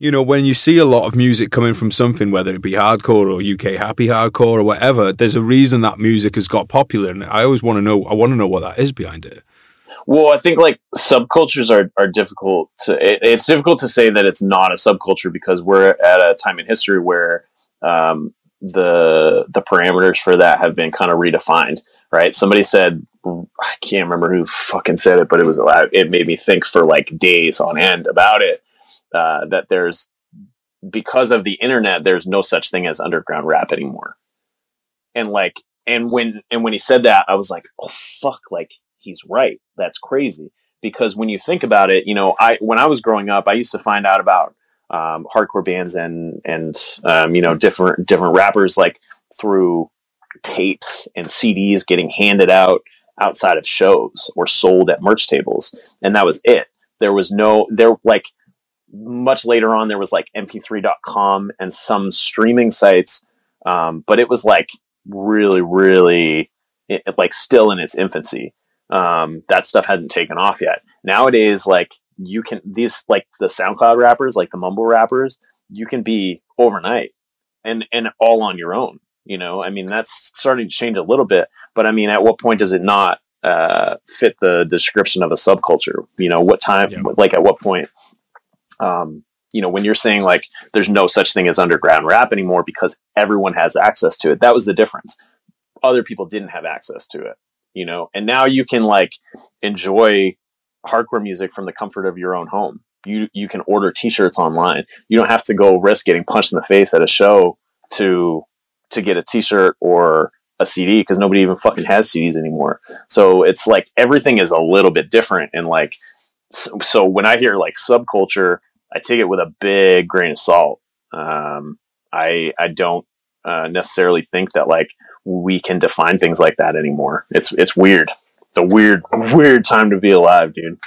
you know, when you see a lot of music coming from something, whether it be hardcore or UK happy hardcore or whatever, there's a reason that music has got popular, and I always want to know. I want to know what that is behind it. Well, I think like subcultures are, are difficult to. It, it's difficult to say that it's not a subculture because we're at a time in history where um, the the parameters for that have been kind of redefined. Right? Somebody said I can't remember who fucking said it, but it was it made me think for like days on end about it uh, that there's because of the internet, there's no such thing as underground rap anymore. And like, and when and when he said that, I was like, oh fuck, like he's right. That's crazy. Because when you think about it, you know, I when I was growing up, I used to find out about um, hardcore bands and and um, you know different different rappers like through tapes and CDs getting handed out outside of shows or sold at merch tables, and that was it. There was no there like much later on there was like mp3.com and some streaming sites um, but it was like really really it, like still in its infancy. Um, that stuff hadn't taken off yet. Nowadays like you can these like the soundcloud rappers like the mumble rappers you can be overnight and and all on your own you know i mean that's starting to change a little bit but i mean at what point does it not uh, fit the description of a subculture you know what time yeah. like at what point um, you know, when you're saying like there's no such thing as underground rap anymore because everyone has access to it, that was the difference. Other people didn't have access to it, you know, and now you can like enjoy hardcore music from the comfort of your own home. You you can order T-shirts online. You don't have to go risk getting punched in the face at a show to to get a T-shirt or a CD because nobody even fucking has CDs anymore. So it's like everything is a little bit different and like so, so when I hear like subculture I take it with a big grain of salt. Um, I I don't uh, necessarily think that like we can define things like that anymore. It's it's weird. It's a weird weird time to be alive, dude.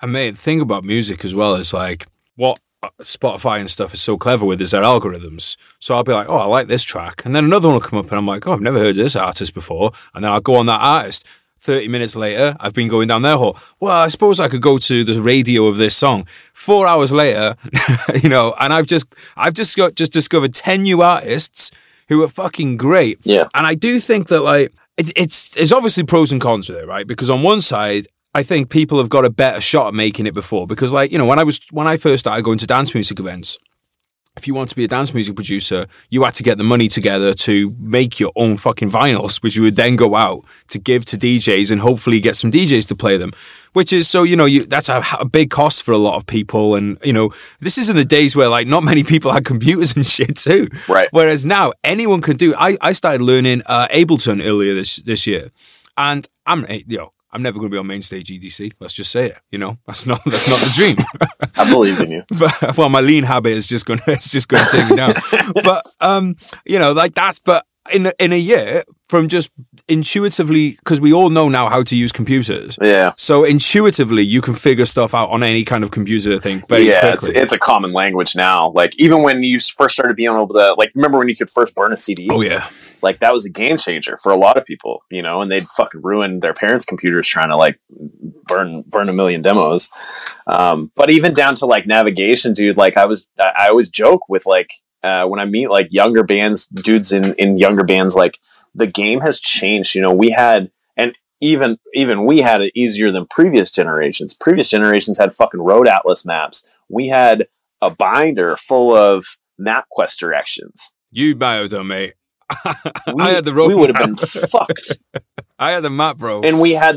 I mean, the thing about music as well is like what uh, Spotify and stuff is so clever with is their algorithms. So I'll be like, oh, I like this track, and then another one will come up, and I'm like, oh, I've never heard of this artist before, and then I'll go on that artist. 30 minutes later, I've been going down their hole. Well, I suppose I could go to the radio of this song. Four hours later, [LAUGHS] you know, and I've just, I've just got, just discovered 10 new artists who are fucking great. Yeah. And I do think that, like, it, it's it's obviously pros and cons with it, right? Because on one side, I think people have got a better shot at making it before. Because like you know, when I was when I first started going to dance music events, if you want to be a dance music producer, you had to get the money together to make your own fucking vinyls, which you would then go out to give to DJs and hopefully get some DJs to play them. Which is so you know you that's a, a big cost for a lot of people, and you know this is in the days where like not [LAUGHS] many people had computers and shit too. Right. Whereas now anyone can do. I I started learning uh, Ableton earlier this this year, and I'm eh, you know I'm never going to be on main stage EDC. Let's just say it. You know, that's not that's not the dream. [LAUGHS] I believe in you. [LAUGHS] but, well, my lean habit is just going to it's just going to take me down. but um, you know, like that's but in a, in a year from just intuitively because we all know now how to use computers. Yeah. So intuitively, you can figure stuff out on any kind of computer thing very yeah, it's, it's a common language now. Like even when you first started being able to, like, remember when you could first burn a CD? oh yeah, like that was a game changer for a lot of people, you know, and they'd fucking ruin their parents' computers trying to like burn burn a million demos. Um, but even down to like navigation, dude. Like I was, I I always joke with like uh, when I meet like younger bands, dudes in in younger bands, like the game has changed. You know, we had and even even we had it easier than previous generations. Previous generations had fucking road atlas maps. We had a binder full of MapQuest directions. you biodome, mate. [LAUGHS] We, I had the road. we would have been fucked. [LAUGHS] I had the map, bro. and we had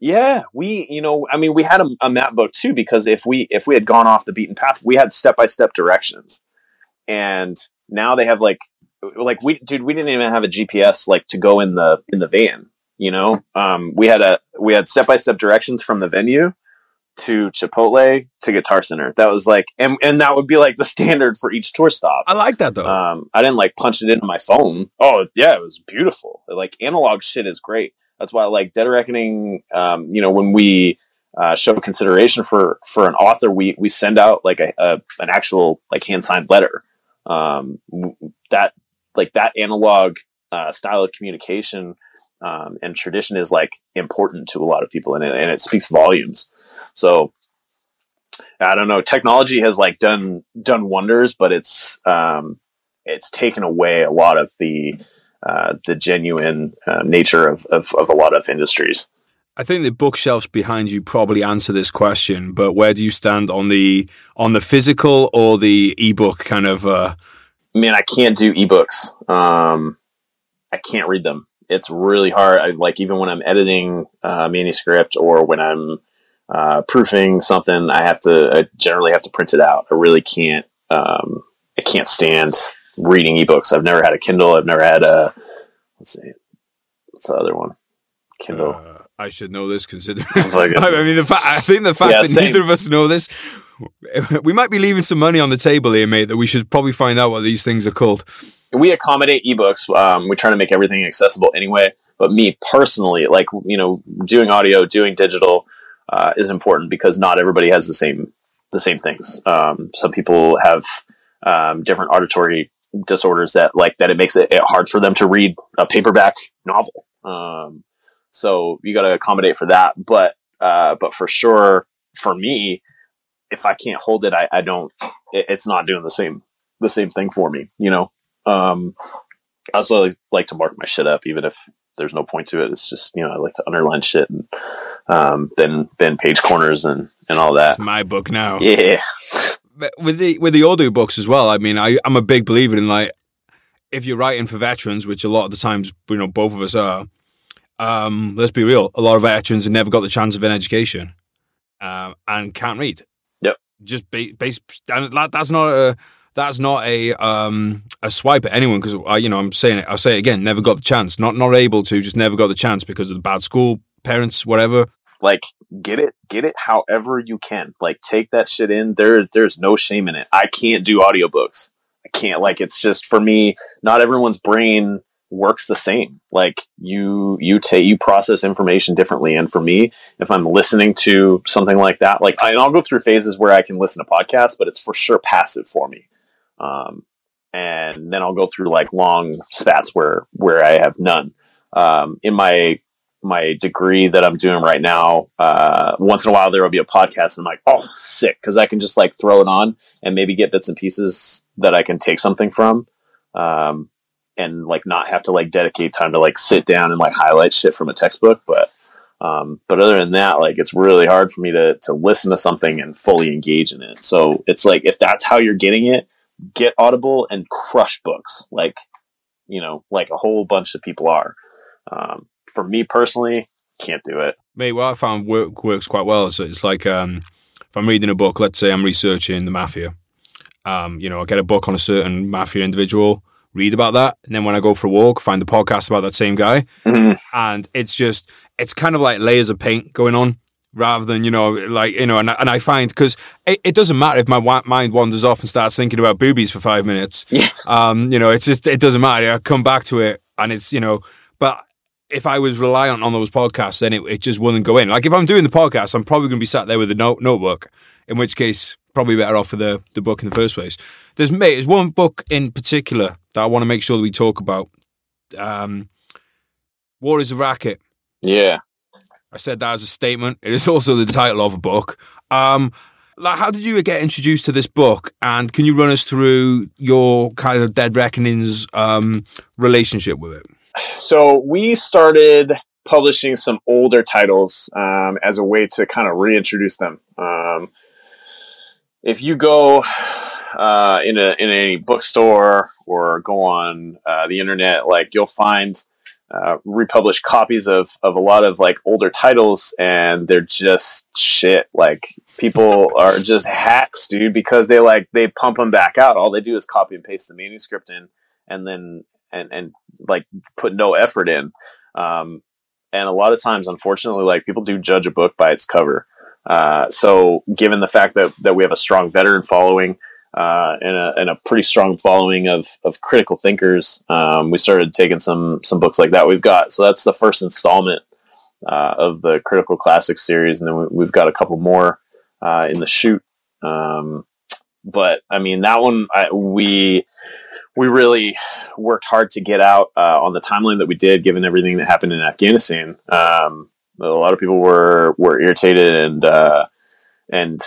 yeah we you know i mean we had a, a map book too because if we if we had gone off the beaten path we had step-by-step directions and now they have like like we dude we didn't even have a gps like to go in the in the van you know um we had a we had step-by-step directions from the venue to chipotle to guitar center that was like and and that would be like the standard for each tour stop I like that though. um, I didn't like punch it into my phone. Oh yeah, it was beautiful. Like analog shit is great. That's why I like Dead Reckoning. Um, you know, when we uh, show consideration for for an author, we we send out like a, a an actual like hand signed letter. Um, that like that analog uh, style of communication um, and tradition is like important to a lot of people, and it, and it speaks volumes. So I don't know. Technology has like done done wonders, but it's um, it's taken away a lot of the uh, the genuine uh, nature of, of, of a lot of industries. I think the bookshelves behind you probably answer this question, but where do you stand on the on the physical or the ebook kind of? Uh, Man, I can't do ebooks. Um, I can't read them. It's really hard. I like even when I'm editing a manuscript or when I'm uh, proofing something, I have to I generally have to print it out. I really can't. Um, I can't stand reading ebooks. I've never had a Kindle. I've never had a let's see, what's the other one? Kindle. uh, I should know this considering. [LAUGHS] Like [LAUGHS] I mean, the fa- I think the fact Yeah, that same. neither of us know this, we might be leaving some money on the table here, mate. That we should probably find out what these things are called. we accommodate ebooks. Um, we try to make everything accessible anyway. But me personally, like you know, doing audio, doing digital uh, is important because not everybody has the same the same things. Um, some people have um, different auditory disorders that like that it makes it hard for them to read a paperback novel. Um, so you got to accommodate for that. But uh, but for sure, for me, if I can't hold it, I, I don't. It, it's not doing the same the same thing for me. You know. Um, I also like to mark my shit up, even if there's no point to it. It's just you know I like to underline shit and um, then then page corners and and all that. It's my book now. Yeah, But with the with the audio books as well. I mean, I I'm a big believer in like if you're writing for veterans, which a lot of the times you know both of us are. Um, let's be real. A lot of veterans have never got the chance of an education, um, and can't read. Yep. Just ba- base. and that, that's not a that's not a um a swipe at anyone because I you know I'm saying it. I'll say it again. Never got the chance. Not not able to. Just never got the chance because of the bad school, parents, whatever. like get it, get it however you can. Like take that shit in. There, there's no shame in it. I can't do audiobooks. I can't. Like it's just for me. Not everyone's brain works the same. Like you, you take you process information differently. And for me, if I'm listening to something like that, like I, and I'll go through phases where I can listen to podcasts, but it's for sure passive for me. Um, and then I'll go through like long spats where where I have none. Um, in my my degree that I'm doing right now, uh, once in a while there will be a podcast, and I'm like, oh, sick, because I can just like throw it on and maybe get bits and pieces that I can take something from. Um, and like not have to like dedicate time to like sit down and like highlight shit from a textbook. But um, but other than that, like it's really hard for me to to listen to something and fully engage in it. So it's like if that's how you're getting it, get Audible and crush books, like you know, like a whole bunch of people are. Um, for me personally, can't do it. Mate, what I found work, works quite well. So it's like um, if I'm reading a book, let's say I'm researching the mafia, um, you know, I get a book on a certain mafia individual, read about that, and then when I go for a walk, find the podcast about that same guy, mm-hmm. and it's just it's kind of like layers of paint going on rather than you know like you know and, and i find because it, it, doesn't matter if my mind wanders off and starts thinking about boobies for five minutes. Yeah. um you know it's just it doesn't matter. I come back to it and it's you know but if i was reliant on those podcasts then it, it just wouldn't go in. Like if i'm doing the podcast i'm probably going to be sat there with a note, notebook in which case probably better off for the, the book in the first place there's mate there's one book in particular that i want to make sure that we talk about um war is a racket yeah I said that as a statement. It is also the title of a book. Um, like, how did you get introduced to this book? And can you run us through your kind of Dead Reckoning's um, relationship with it? So we started publishing some older titles um, as a way to kind of reintroduce them. Um, if you go uh, in a in any bookstore or go on uh, the internet, like you'll find uh, republished copies of of a lot of like older titles, and they're just shit. Like people are just hacks, dude, because they like they pump them back out. All they do is copy and paste the manuscript in, and then and and like put no effort in. Um, and a lot of times, unfortunately, like people do judge a book by its cover. Uh, so, given the fact that that we have a strong veteran following, uh, and, a, and a pretty strong following of, of critical thinkers. Um, we started taking some some books like that. We've got so that's the first installment uh, of the Critical Classics series, and then we, have got a couple more uh, in the shoot. Um, but I mean, that one I, we we really worked hard to get out uh, on the timeline that we did, given everything that happened in Afghanistan. Um, a lot of people were were irritated and uh, and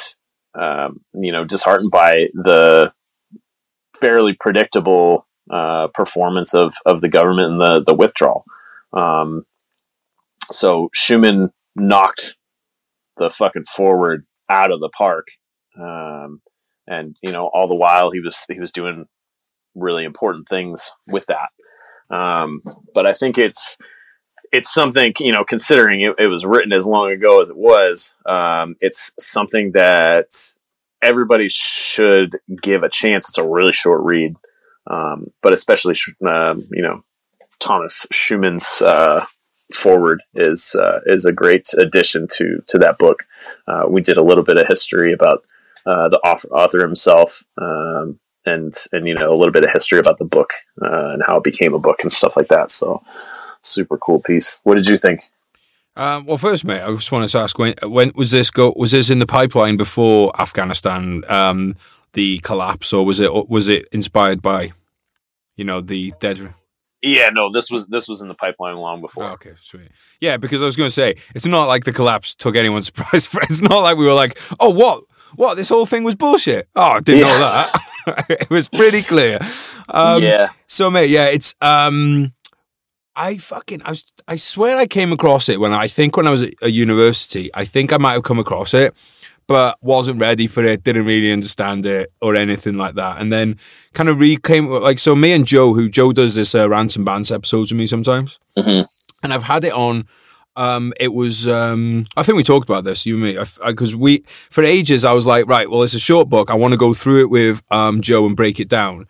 um, you know, disheartened by the fairly predictable uh, performance of, of the government and the, the withdrawal. Um, so Schueman knocked the fucking forward out of the park. Um, and, you know, all the while he was, he was doing really important things with that. Um, but I think it's, it's something you know considering it, it, was written as long ago as it was um, it's something that everybody should give a chance. It's a really short read um, but especially uh, you know thomas schueman's uh, forward is uh, is a great addition to to that book. Uh, we did a little bit of history about uh, the author himself um, and and you know a little bit of history about the book uh, and how it became a book and stuff like that. So super cool piece. What did you think? Um, well, first, mate, I just wanted to ask when when was this go? Was this in the pipeline before Afghanistan, um, the collapse, or was it was it inspired by, you know, the dead? Yeah, no, this was this was in the pipeline long before. Oh, okay, sweet. Yeah, because I was going to say it's not like the collapse took anyone [LAUGHS] surprise. It's not like we were like, oh, what, what? This whole thing was bullshit. Oh, I didn't yeah. know that. [LAUGHS] it was pretty clear. Um, yeah. So, mate, yeah, it's um, I fucking I, was, I swear I came across it when I think when I was at a university. I think I might have come across it, but wasn't ready for it. Didn't really understand it or anything like that. And then kind of recame like so. Me and Joe, who Joe does this uh, rants and bants episodes with me sometimes, mm-hmm. and I've had it on. Um, it was um, I think we talked about this you and me because we for ages I was like right well it's a short book I want to go through it with um, Joe and break it down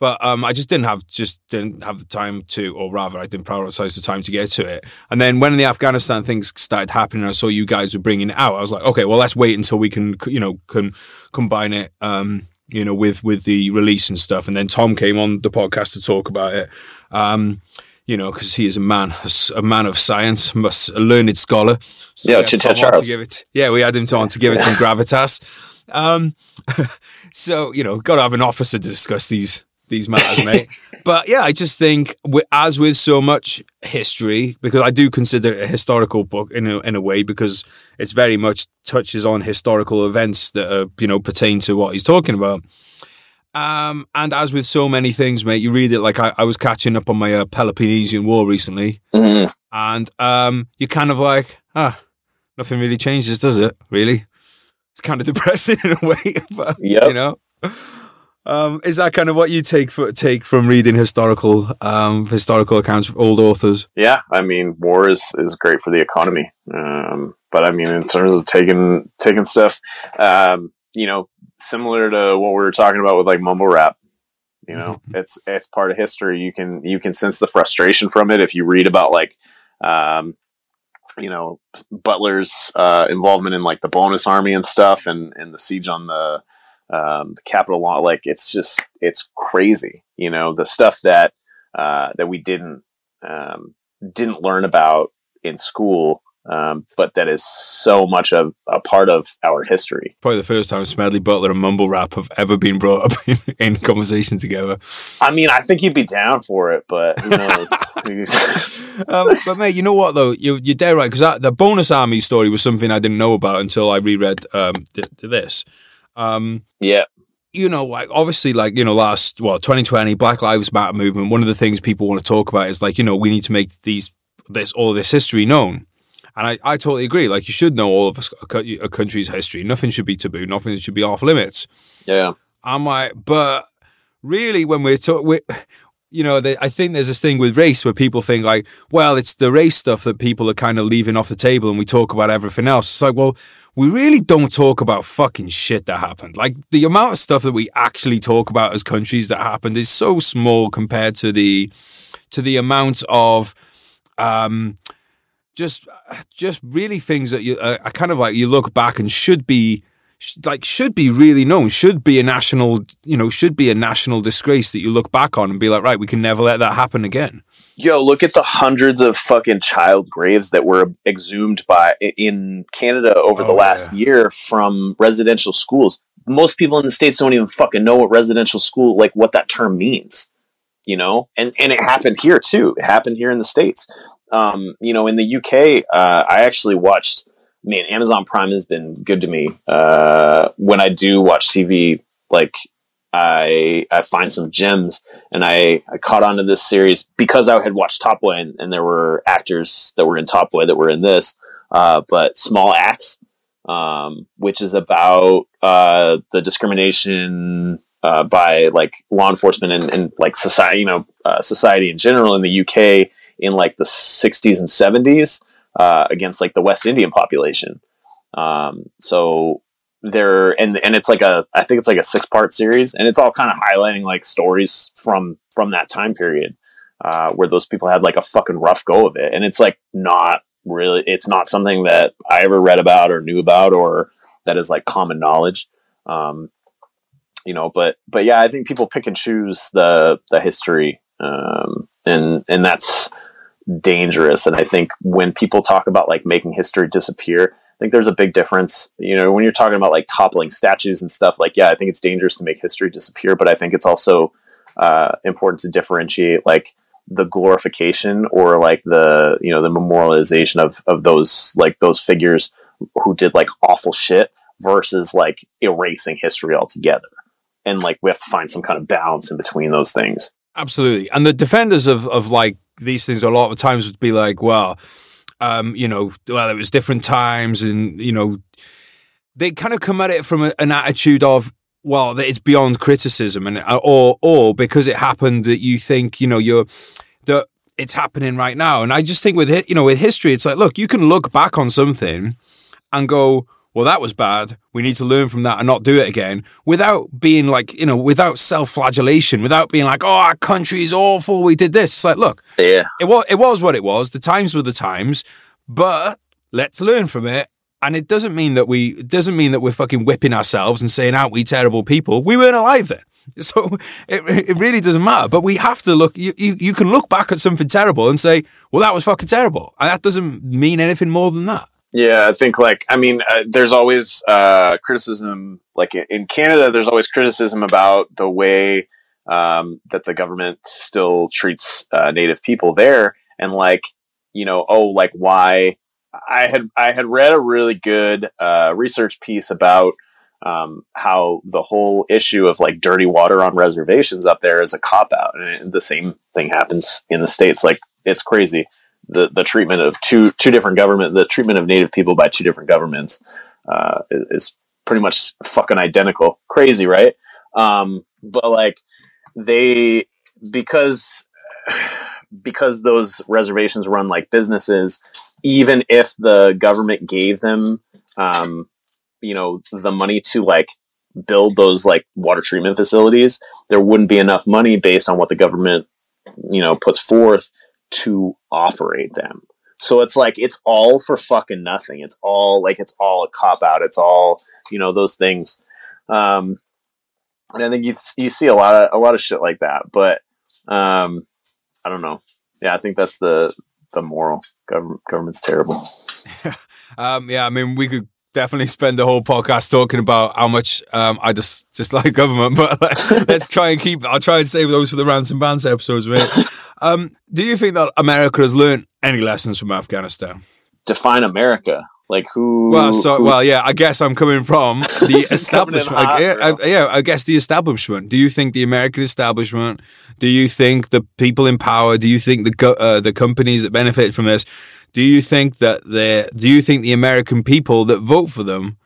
but um, I just didn't have just didn't have the time to, or rather, I didn't prioritize the time to get to it. And then when the Afghanistan things started happening, I saw you guys were bringing it out. I was like, okay, well, let's wait until we can, you know, can combine it, um, you know, with with the release and stuff. And then Tom came on the podcast to talk about it. Um, you know, because he is a man, a man of science, a learned scholar. So yeah, Charles. To give it, yeah, we had him on to give it some gravitas. Um, [LAUGHS] so you know, got to have an officer to discuss these these matters, mate. [LAUGHS] but yeah, I just think, as with so much history, because I do consider it a historical book in a, in a way, because it's very much touches on historical events that are, you know, pertain to what he's talking about. Um, and as with so many things, mate, you read it like I, I was catching up on my uh, Peloponnesian War recently, Mhm. and um, you're kind of like, ah, nothing really changes, does it? Really? It's kind of [LAUGHS] depressing in a way, [LAUGHS] but Yep. you know. Um, is that kind of what you take for, take from reading historical um, historical accounts of old authors? Yeah, I mean, war is, is great for the economy. Um, but I mean, in terms of taking taking stuff, um, you know, similar to what we were talking about with like mumble rap, you know, [LAUGHS] it's it's part of history. You can you can sense the frustration from it if you read about like, um, you know, Butler's uh, involvement in like the bonus army and stuff, and and the siege on the um, the capital law. Like, it's just it's crazy. You know, the stuff that uh, that we didn't um, didn't learn about in school, um, but that is so much of a part of our history. Probably the first time Smedley Butler and mumble rap have ever been brought up in, in [LAUGHS] conversation together. I mean, I think you'd be down for it, but who knows? [LAUGHS] um, but mate, you know what though? You, you're dead right because the bonus army story was something I didn't know about until I reread um, th- this. Um, yeah, you know, like obviously, like you know, last well, 2020 Black Lives Matter movement. One of the things people want to talk about is like you know we need to make these this all this history known. And I, I totally agree. Like you should know all of a, a country's history. Nothing should be taboo. Nothing should be off limits. yeah, I'm like, but really, when we're talking, you know, I think there's this thing with race where people think like, well, it's the race stuff that people are kind of leaving off the table, and we talk about everything else. It's like, well, we really don't talk about fucking shit that happened. Like the amount of stuff that we actually talk about as countries that happened is so small compared to the to the amount of um just just really things that you uh, kind of like you look back and should be like should be really known should be a national you know should be a national disgrace that you look back on and be like right we can never let that happen again Yo, look at the hundreds of fucking child graves that were exhumed by in Canada over the Oh, last yeah. year from residential schools. Most people in the states don't even fucking know what residential school like what that term means. You know, and and it happened here too. It happened here in the states. Um, you know, in the UK, uh, I actually watched. Man, Amazon Prime has been good to me. Uh, when I do watch TV, like I I find some gems and I, I caught on to this series because I had watched Top Boy and, and there were actors that were in Top Boy that were in this. Uh, but Small Axe, um, which is about uh, the discrimination uh, by like law enforcement and, and like society, you know, uh, society in general in the UK in like the 60s and 70s uh, against like the West Indian population. Um, so there and and it's like a I think it's like a six part series and it's all kind of highlighting like stories from from that time period uh, where those people had like a fucking rough go of it and it's like not really it's not something that I ever read about or knew about or that is like common knowledge um, you know but but yeah I think people pick and choose the the history um, and and that's dangerous and I think when people talk about like making history disappear I think there's a big difference. You know, when you're talking about like toppling statues and stuff, like, yeah, I think it's dangerous to make history disappear, but I think it's also uh, important to differentiate like the glorification or like the, you know, the memorialization of, of those, like those figures who did like awful shit versus like erasing history altogether. And like we have to find some kind of balance in between those things. absolutely and the defenders of of like these things a lot of times would be like well um, you know, well, it was different times, and you know, they kind of come at it from a, an attitude of, well, that it's beyond criticism, and uh, or or because it happened that you think, you know, you're that it's happening right now, and I just think with it, you know with history, it's like, look, you can look back on something and go, well, that was bad. We need to learn from that and not do it again without being like, you know, without self flagellation, without being like, oh, our country is awful. We did this. It's like, look, Yeah. it was it was what it was. The times were the times, but let's learn from it. And it doesn't mean that we it doesn't mean that we're fucking whipping ourselves and saying, "Aren't we terrible people?" We weren't alive then, [LAUGHS] so it, it really doesn't matter. But we have to look. You, you you can look back at something terrible and say, "Well, that was fucking terrible," and that doesn't mean anything more than that. Yeah, I think like I mean, uh, there's always uh, criticism. Like in- Canada, there's always criticism about the way um, that the government still treats uh, Native people there, and like you know, oh, like why? I had I had read a really good uh, research piece about um, how the whole issue of like dirty water on reservations up there is a cop out, and the same thing happens in the states. Like it's crazy the the treatment of two two different government the treatment of native people by two different governments uh, is pretty much fucking identical. Crazy, right? Um, but like they because because those reservations run like businesses, even if the government gave them, um, you know, the money to like build those like water treatment facilities, there wouldn't be enough money based on what the government, you know, puts forth to operate them. So it's like it's all for fucking nothing. It's all like it's all a cop out. It's all you know those things. Um, and I think you you see a lot of a lot of shit like that. But um, I don't know. Yeah, I think that's the the moral. Government government's terrible. [LAUGHS] um, yeah, I mean, we could definitely spend the whole podcast talking about how much um, I just dislike government, [LAUGHS] but let's try and keep. I'll try and save those for the rants and bands episodes, mate. [LAUGHS] Um, do you think that America has learned any lessons from Afghanistan? Define America. Like who? Well, so who, well, yeah. I guess I'm coming from [LAUGHS] the establishment. hot, like, yeah, I, yeah, I guess the establishment. Do you think the American establishment? Do you think the people in power? Do you think the uh, the companies that benefit from this? Do you think that they? Do you think the American people that vote for them?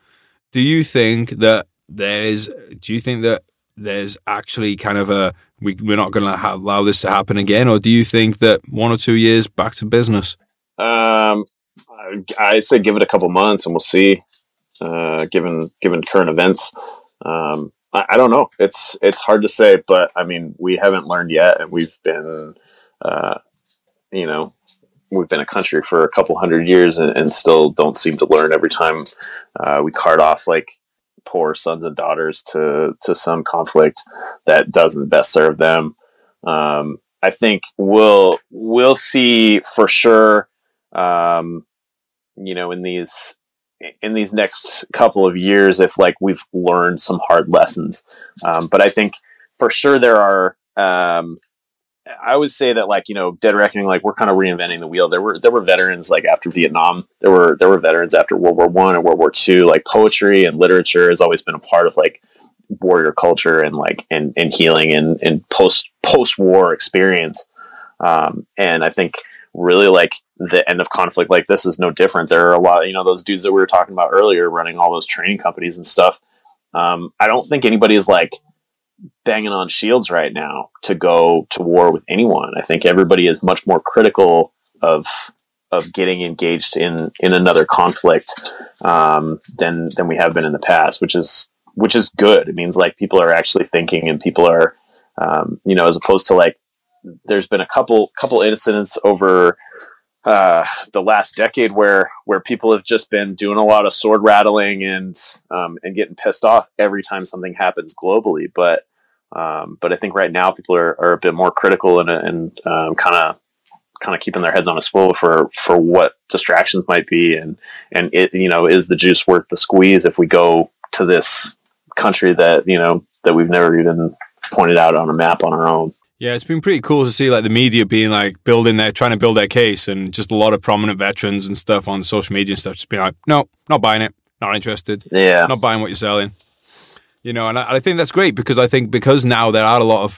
Do you think that there is? Do you think that there's actually kind of a we, we're not going to allow this to happen again, or do you think that one or two years back to business? Um, I say give it a couple months and we'll see. Uh, given given current events, um, I, I, don't know. It's it's hard to say, but I mean, we haven't learned yet, and we've been, uh, you know, we've been a country for a couple hundred years, and, and still don't seem to learn. Every time uh, we cart off like poor sons and daughters to to some conflict that doesn't best serve them. Um, I think we'll we'll see for sure um, you know, in these in these next couple of years if like we've learned some hard lessons. Um, but I think for sure there are. I would say that like you know, Dead Reckoning, like we're kind of reinventing the wheel. There were there were veterans like after Vietnam. There were there were veterans after World War One and World War Two. Like poetry and literature has always been a part of like warrior culture and like and, and healing and, and post post war experience. Um, and I think really like the end of conflict like this is no different. There are a lot, you know, those dudes that we were talking about earlier running all those training companies and stuff. Um, I don't think anybody's like banging on shields right now to go to war with anyone. I think everybody is much more critical of of getting engaged in in another conflict um, than than we have been in the past, which is which is good. It means like people are actually thinking and people are, um, you know, as opposed to like there's been a couple couple incidents over uh, the last decade where where people have just been doing a lot of sword rattling and um, and getting pissed off every time something happens globally. But um, but I think right now people are, are a bit more critical and and kind of kind of keeping their heads on a swivel for for what distractions might be and and it you know is the juice worth the squeeze if we go to this country that you know that we've never even pointed out on a map on our own. Yeah, it's been pretty cool to see like the media being like building their trying to build their case and just a lot of prominent veterans and stuff on social media and stuff just being like, no, not buying it, not interested. Yeah, not buying what you're selling. You know, and I, I think that's great because I think because now there are a lot of,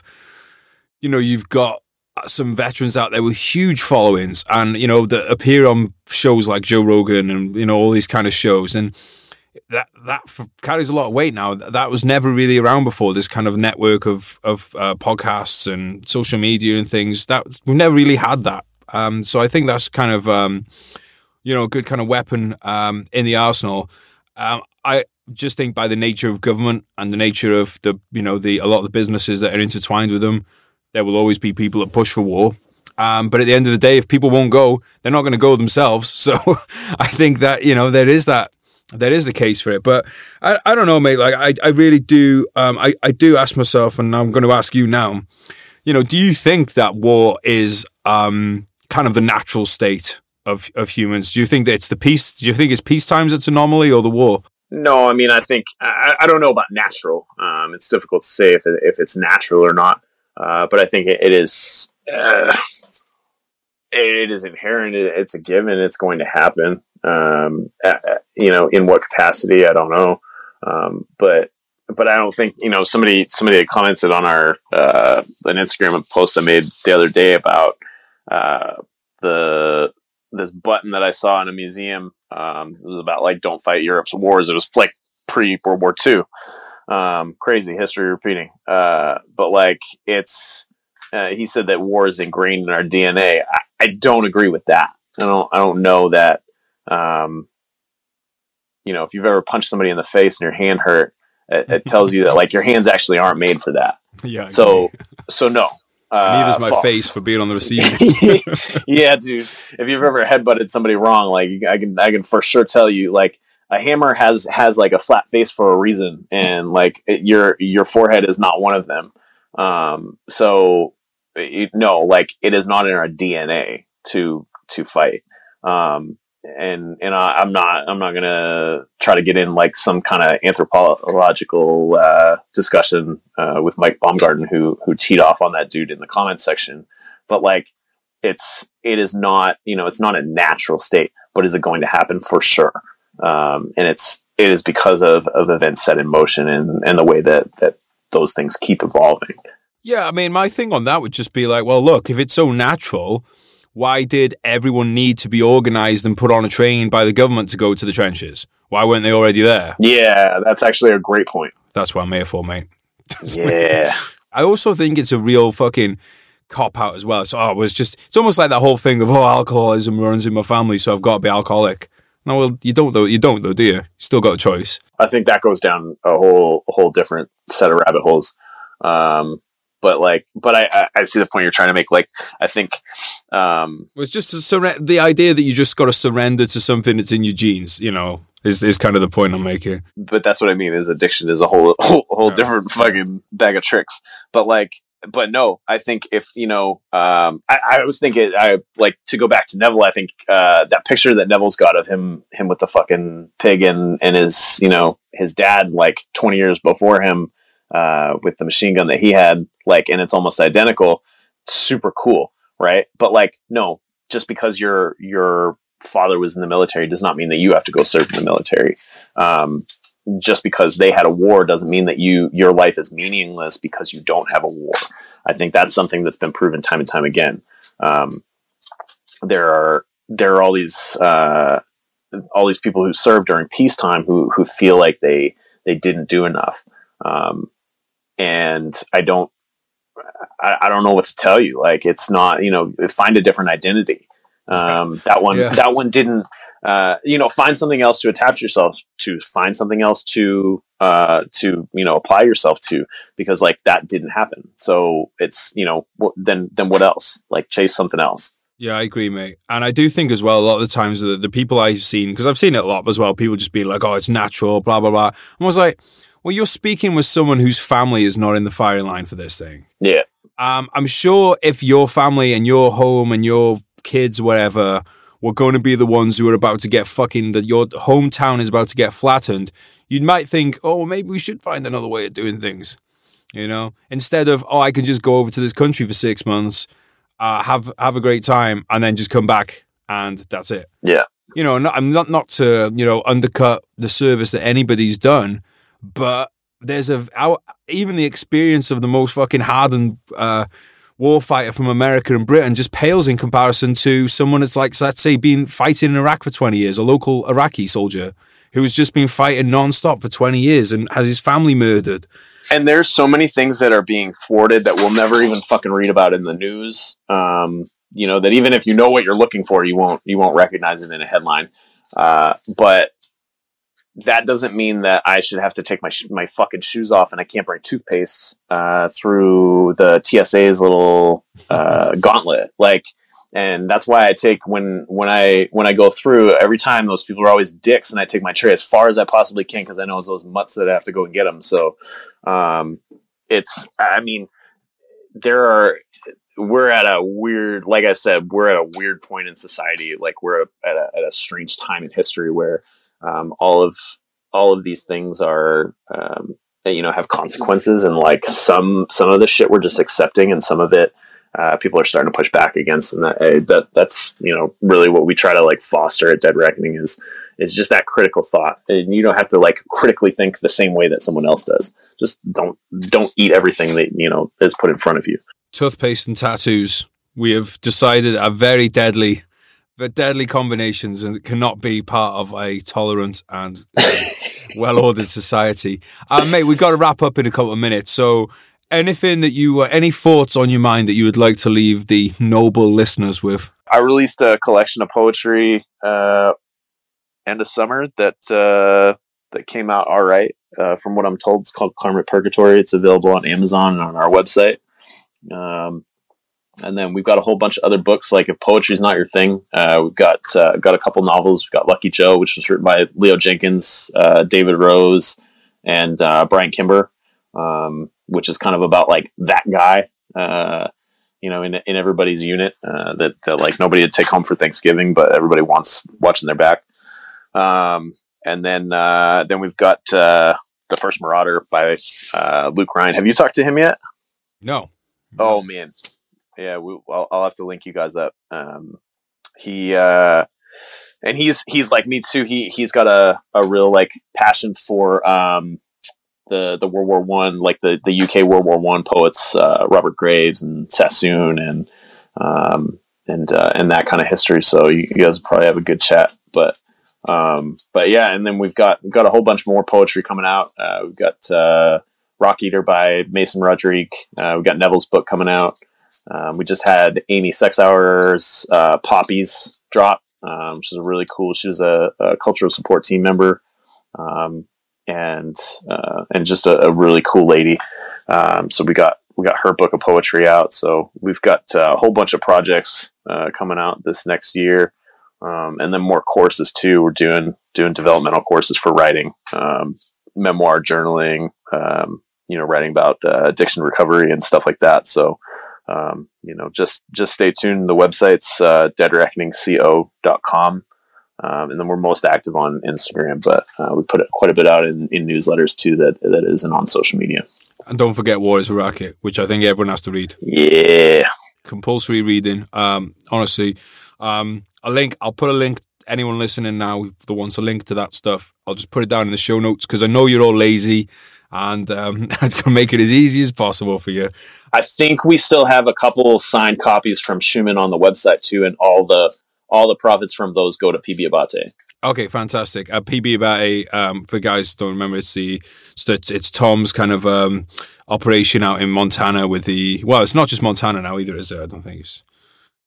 you know, you've got some veterans out there with huge followings and you know that appear on shows like Joe Rogan and you know all these kind of shows and that that carries a lot of weight now. That was never really around before. This kind of network of of uh, podcasts and social media and things that we've never really had that. Um, so I think that's kind of um, you know a good kind of weapon um, in the arsenal. Um, I just think by the nature of government and the nature of the you know the a lot of the businesses that are intertwined with them, there will always be people that push for war. Um, but at the end of the day, if people won't go, they're not going to go themselves. [LAUGHS] So I think that you know there is that there is a case for it. But I, I don't know, mate. Like I, I really do. Um, I, I do ask myself, and I'm going to ask you now. You know, do you think that war is um, kind of the natural state of of humans? Do you think that it's the peace? Do you think it's peace times it's anomaly or the war? No, I mean, I think I, I don't know about natural. Um, it's difficult to say if if it's natural or not. Uh, but I think it, it is. Uh, it is inherent. It's a given. It's going to happen. Um, you know, in what capacity, I don't know. Um, but but I don't think you know somebody somebody had commented on our uh, an Instagram post I made the other day about uh, the this button that I saw in a museum. Um, it was about like don't fight Europe's wars. It was like pre World War II. Um, crazy history repeating. Uh, but like it's uh, he said that war is ingrained in our DNA. I, I, don't agree with that. I don't I don't know that. Um, you know, if you've ever punched somebody in the face and your hand hurt, it, it tells you that like your hands actually aren't made for that. [LAUGHS] Yeah. So so no. [LAUGHS] Uh, Neither's my false. face for being on the receiving. [LAUGHS] yeah, dude. If you've ever headbutted somebody wrong, like I can I can for sure tell you, like a hammer has has like a flat face for a reason, and like it, your your forehead is not one of them. Um, so no, like it is not in our DNA to to fight. Um, and and I, am not I'm not gonna try to get in like some kind of anthropological uh, discussion uh, with Mike Baumgarten who who teed off on that dude in the comments section, but like it's it is not you know it's not a natural state, but is it going to happen for sure? Um, and it's it is because of, of events set in motion and, and the way that that those things keep evolving. Yeah, I mean, my thing on that would just be like, well, look, if it's so natural, why did everyone need to be organized and put on a train by the government to go to the trenches? Why weren't they already there? Yeah, that's actually a great point. That's what I'm here for, mate. [LAUGHS] yeah. I also think it's a real fucking cop out as well. So oh, it was just it's almost like that whole thing of oh alcoholism runs in my family, so I've got to be alcoholic. No, well you don't though. You don't though, do you? You still got a choice. I think that goes down a whole a whole different set of rabbit holes. Um, but like but I, I see the point you're trying to make like i think um well, it's just surre- the idea that you just got to surrender to something that's in your genes you know is, is kind of the point i'm making but that's what i mean is addiction is a whole [LAUGHS] whole, whole yeah. different fucking bag of tricks but like but no, I think if you know, um, I, I was thinking, I like to go back to Neville. I think uh, that picture that Neville's got of him, him with the fucking pig and and his, you know, his dad like twenty years before him, uh, with the machine gun that he had, like, and it's almost identical. Super cool, right? But like, no, just because your your father was in the military does not mean that you have to go serve in the military. Um, just because they had a war doesn't mean that you your life is meaningless because you don't have a war. I think that's something that's been proven time and time again. Um, there are there are all these uh, all these people who serve during peacetime who who feel like they they didn't do enough. Um, and I don't, I, I, don't know what to tell you. Like, it's not, you know, find a different identity. Um, [LAUGHS] that one, yeah. that one didn't, uh, you know, find something else to attach yourself to, find something else to, uh, to, you know, apply yourself to, because like that didn't happen. So it's, you know, then, then what else? Like chase something else. Yeah, I agree, mate. And I do think as well, a lot of the times the, the people I've seen, because I've seen it a lot as well, people just be like, oh, it's natural, blah, blah, blah. I was like, well, you're speaking with someone whose family is not in the firing line for this thing. Yeah. Um, I'm sure if your family and your home and your kids, whatever, were going to be the ones who are about to get fucking that your hometown is about to get flattened, you might think, oh, maybe we should find another way of doing things. You know, instead of oh, I can just go over to this country for six months, uh, have have a great time, and then just come back, and that's it. Yeah. You know, not, I'm not not to you know undercut the service that anybody's done, but there's a our, even the experience of the most fucking hardened uh, warfighter from America and Britain just pales in comparison to someone that's like, let's say, been fighting in Iraq for 20 years, a local Iraqi soldier who's just been fighting non-stop for 20 years and has his family murdered. And there's so many things that are being thwarted that we'll never even fucking read about in the news. Um, you know that even if you know what you're looking for, you won't you won't recognize it in a headline. Uh, but that doesn't mean that I should have to take my sh- my fucking shoes off and I can't bring toothpaste uh, through the TSA's little uh, [LAUGHS] gauntlet. Like, and that's why I take when when I when I go through every time those people are always dicks, and I take my tray as far as I possibly can because I know it's those mutts that I have to go and get them. So, um, it's I mean, there are we're at a weird like i said we're at a weird point in society like we're at a, at a strange time in history where um, all of all of these things are um, you know have consequences and like some some of the shit we're just accepting and some of it uh, people are starting to push back against, and that, uh, that that's you know really what we try to like foster at Dead Reckoning is is just that critical thought, and you don't have to like critically think the same way that someone else does. Just don't don't eat everything that you know is put in front of you. Toothpaste and tattoos, we have decided are very deadly, but deadly combinations, and cannot be part of a tolerant and [LAUGHS] uh, well ordered society. Uh, mate, we've got to wrap up in a couple of minutes, so anything that you uh, any thoughts on your mind that you would like to leave the noble listeners with? I released a collection of poetry uh end of summer that uh that came out all right. Uh, from what i'm told it's called karmic purgatory. It's available on amazon and on our website. Um and then we've got a whole bunch of other books like if poetry is not your thing uh, we've got uh, got a couple novels we've got lucky joe which was written by leo jenkins uh, david rose and uh, brian kimber um, which is kind of about like that guy, uh, you know, in, in everybody's unit uh, that, that like nobody would take home for Thanksgiving, but everybody wants watching their back. Um, and then uh, then we've got uh, the first Marauder by uh, Luke Ryan. Have you talked to him yet? No. Oh man, yeah. We, I'll, I'll have to link you guys up. Um, he uh, and he's he's like me too. He he's got a, a real like passion for um, the the World War One, like the the UK World War One poets, uh, Robert Graves and Sassoon and um, and uh, and that kind of history. So you, you, guys probably have a good chat. But um, but yeah, and then we've got we've got a whole bunch more poetry coming out. Uh, we've got uh, Rock Eater by Mason Rodrigue. Uh, we've got Neville's book coming out. Um, we just had Amy Sexauer's uh, Poppies drop, um, which is really cool. She was a, a cultural support team member. Um, and uh, and just a, a, really cool lady. Um, so we got we got her book of poetry out. So we've got uh, a whole bunch of projects uh, coming out this next year, um, and then more courses too. We're doing doing developmental courses for writing, um, memoir journaling, you know, writing about uh, addiction recovery and stuff like that. So. Um, you know, just just stay tuned. The website's uh, deadreckoningco.com. Um, and then we're most active on Instagram, but uh, we put quite a bit out in, in newsletters too that that isn't on social media. And don't forget War is a Racket, which I think everyone has to read. Yeah, compulsory reading. Um, honestly, um, a link. I'll put a link. Anyone listening now that wants a link to that stuff, I'll just put it down in the show notes because I know you're all lazy and um, [LAUGHS] to make it as easy as possible for you. I think we still have a couple signed copies from Schueman on the website too, and all the all the profits from those go to PB Abbate. Okay, fantastic. Uh, PB Abbate, um, for guys don't remember, it's the it's, it's Tom's kind of um, operation out in Montana with the well, it's not just Montana now either, is it? I don't think it's.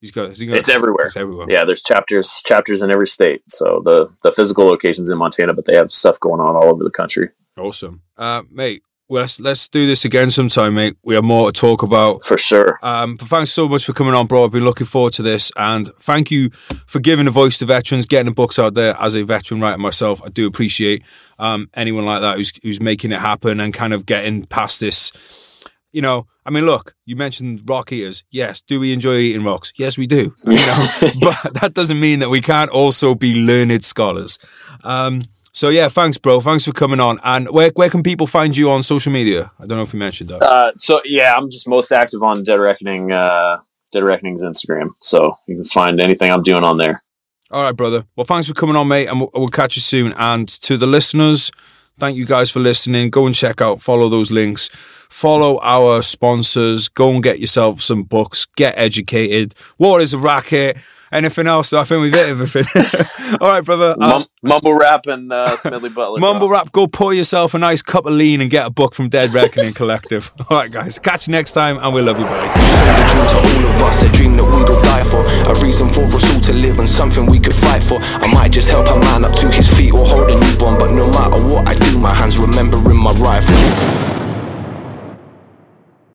He's got, he got it's everywhere. It's everywhere. Yeah, there's chapters chapters in every state. So the the physical locations in Montana, but they have stuff going on all over the country. Awesome, uh, mate well, let's let's do this again sometime, mate. We have more to talk about for sure. Um, but thanks so much for coming on, bro. I've been looking forward to this, and thank you for giving a voice to veterans, getting the books out there. As a veteran writer myself, I do appreciate um, anyone like that who's who's making it happen and kind of getting past this. You know, I mean, look, you mentioned rock eaters. Yes, do we enjoy eating rocks? Yes, we do. You know, [LAUGHS] but that doesn't mean that we can't also be learned scholars. Um, so yeah, thanks, bro. Thanks for coming on. And where where can people find you on social media? I don't know if you mentioned that. Uh, so yeah, I'm just most active on Dead Reckoning, uh, Dead Reckoning's Instagram. So you can find anything I'm doing on there. All right, brother. Well, thanks for coming on, mate, and we'll, we'll catch you soon. And to the listeners, thank you guys for listening. Go and check out, follow those links, follow our sponsors. Go and get yourself some books. Get educated. What is a racket? Anything else? I think we've hit everything. [LAUGHS] All right, brother. Um, mumble rap and uh, Smedley Butler. Mumble rap. Go pour yourself a nice cup of lean and get a book from Dead Reckoning Collective. [LAUGHS] All right, guys. Catch you next time, and we love you, buddy. Sold a dream to all of us, a dream that we'd all die for, a reason for us all to live and something we could fight for. I might just help a man up to his feet or hold a newborn, but no matter what I do, my hands remembering my rifle.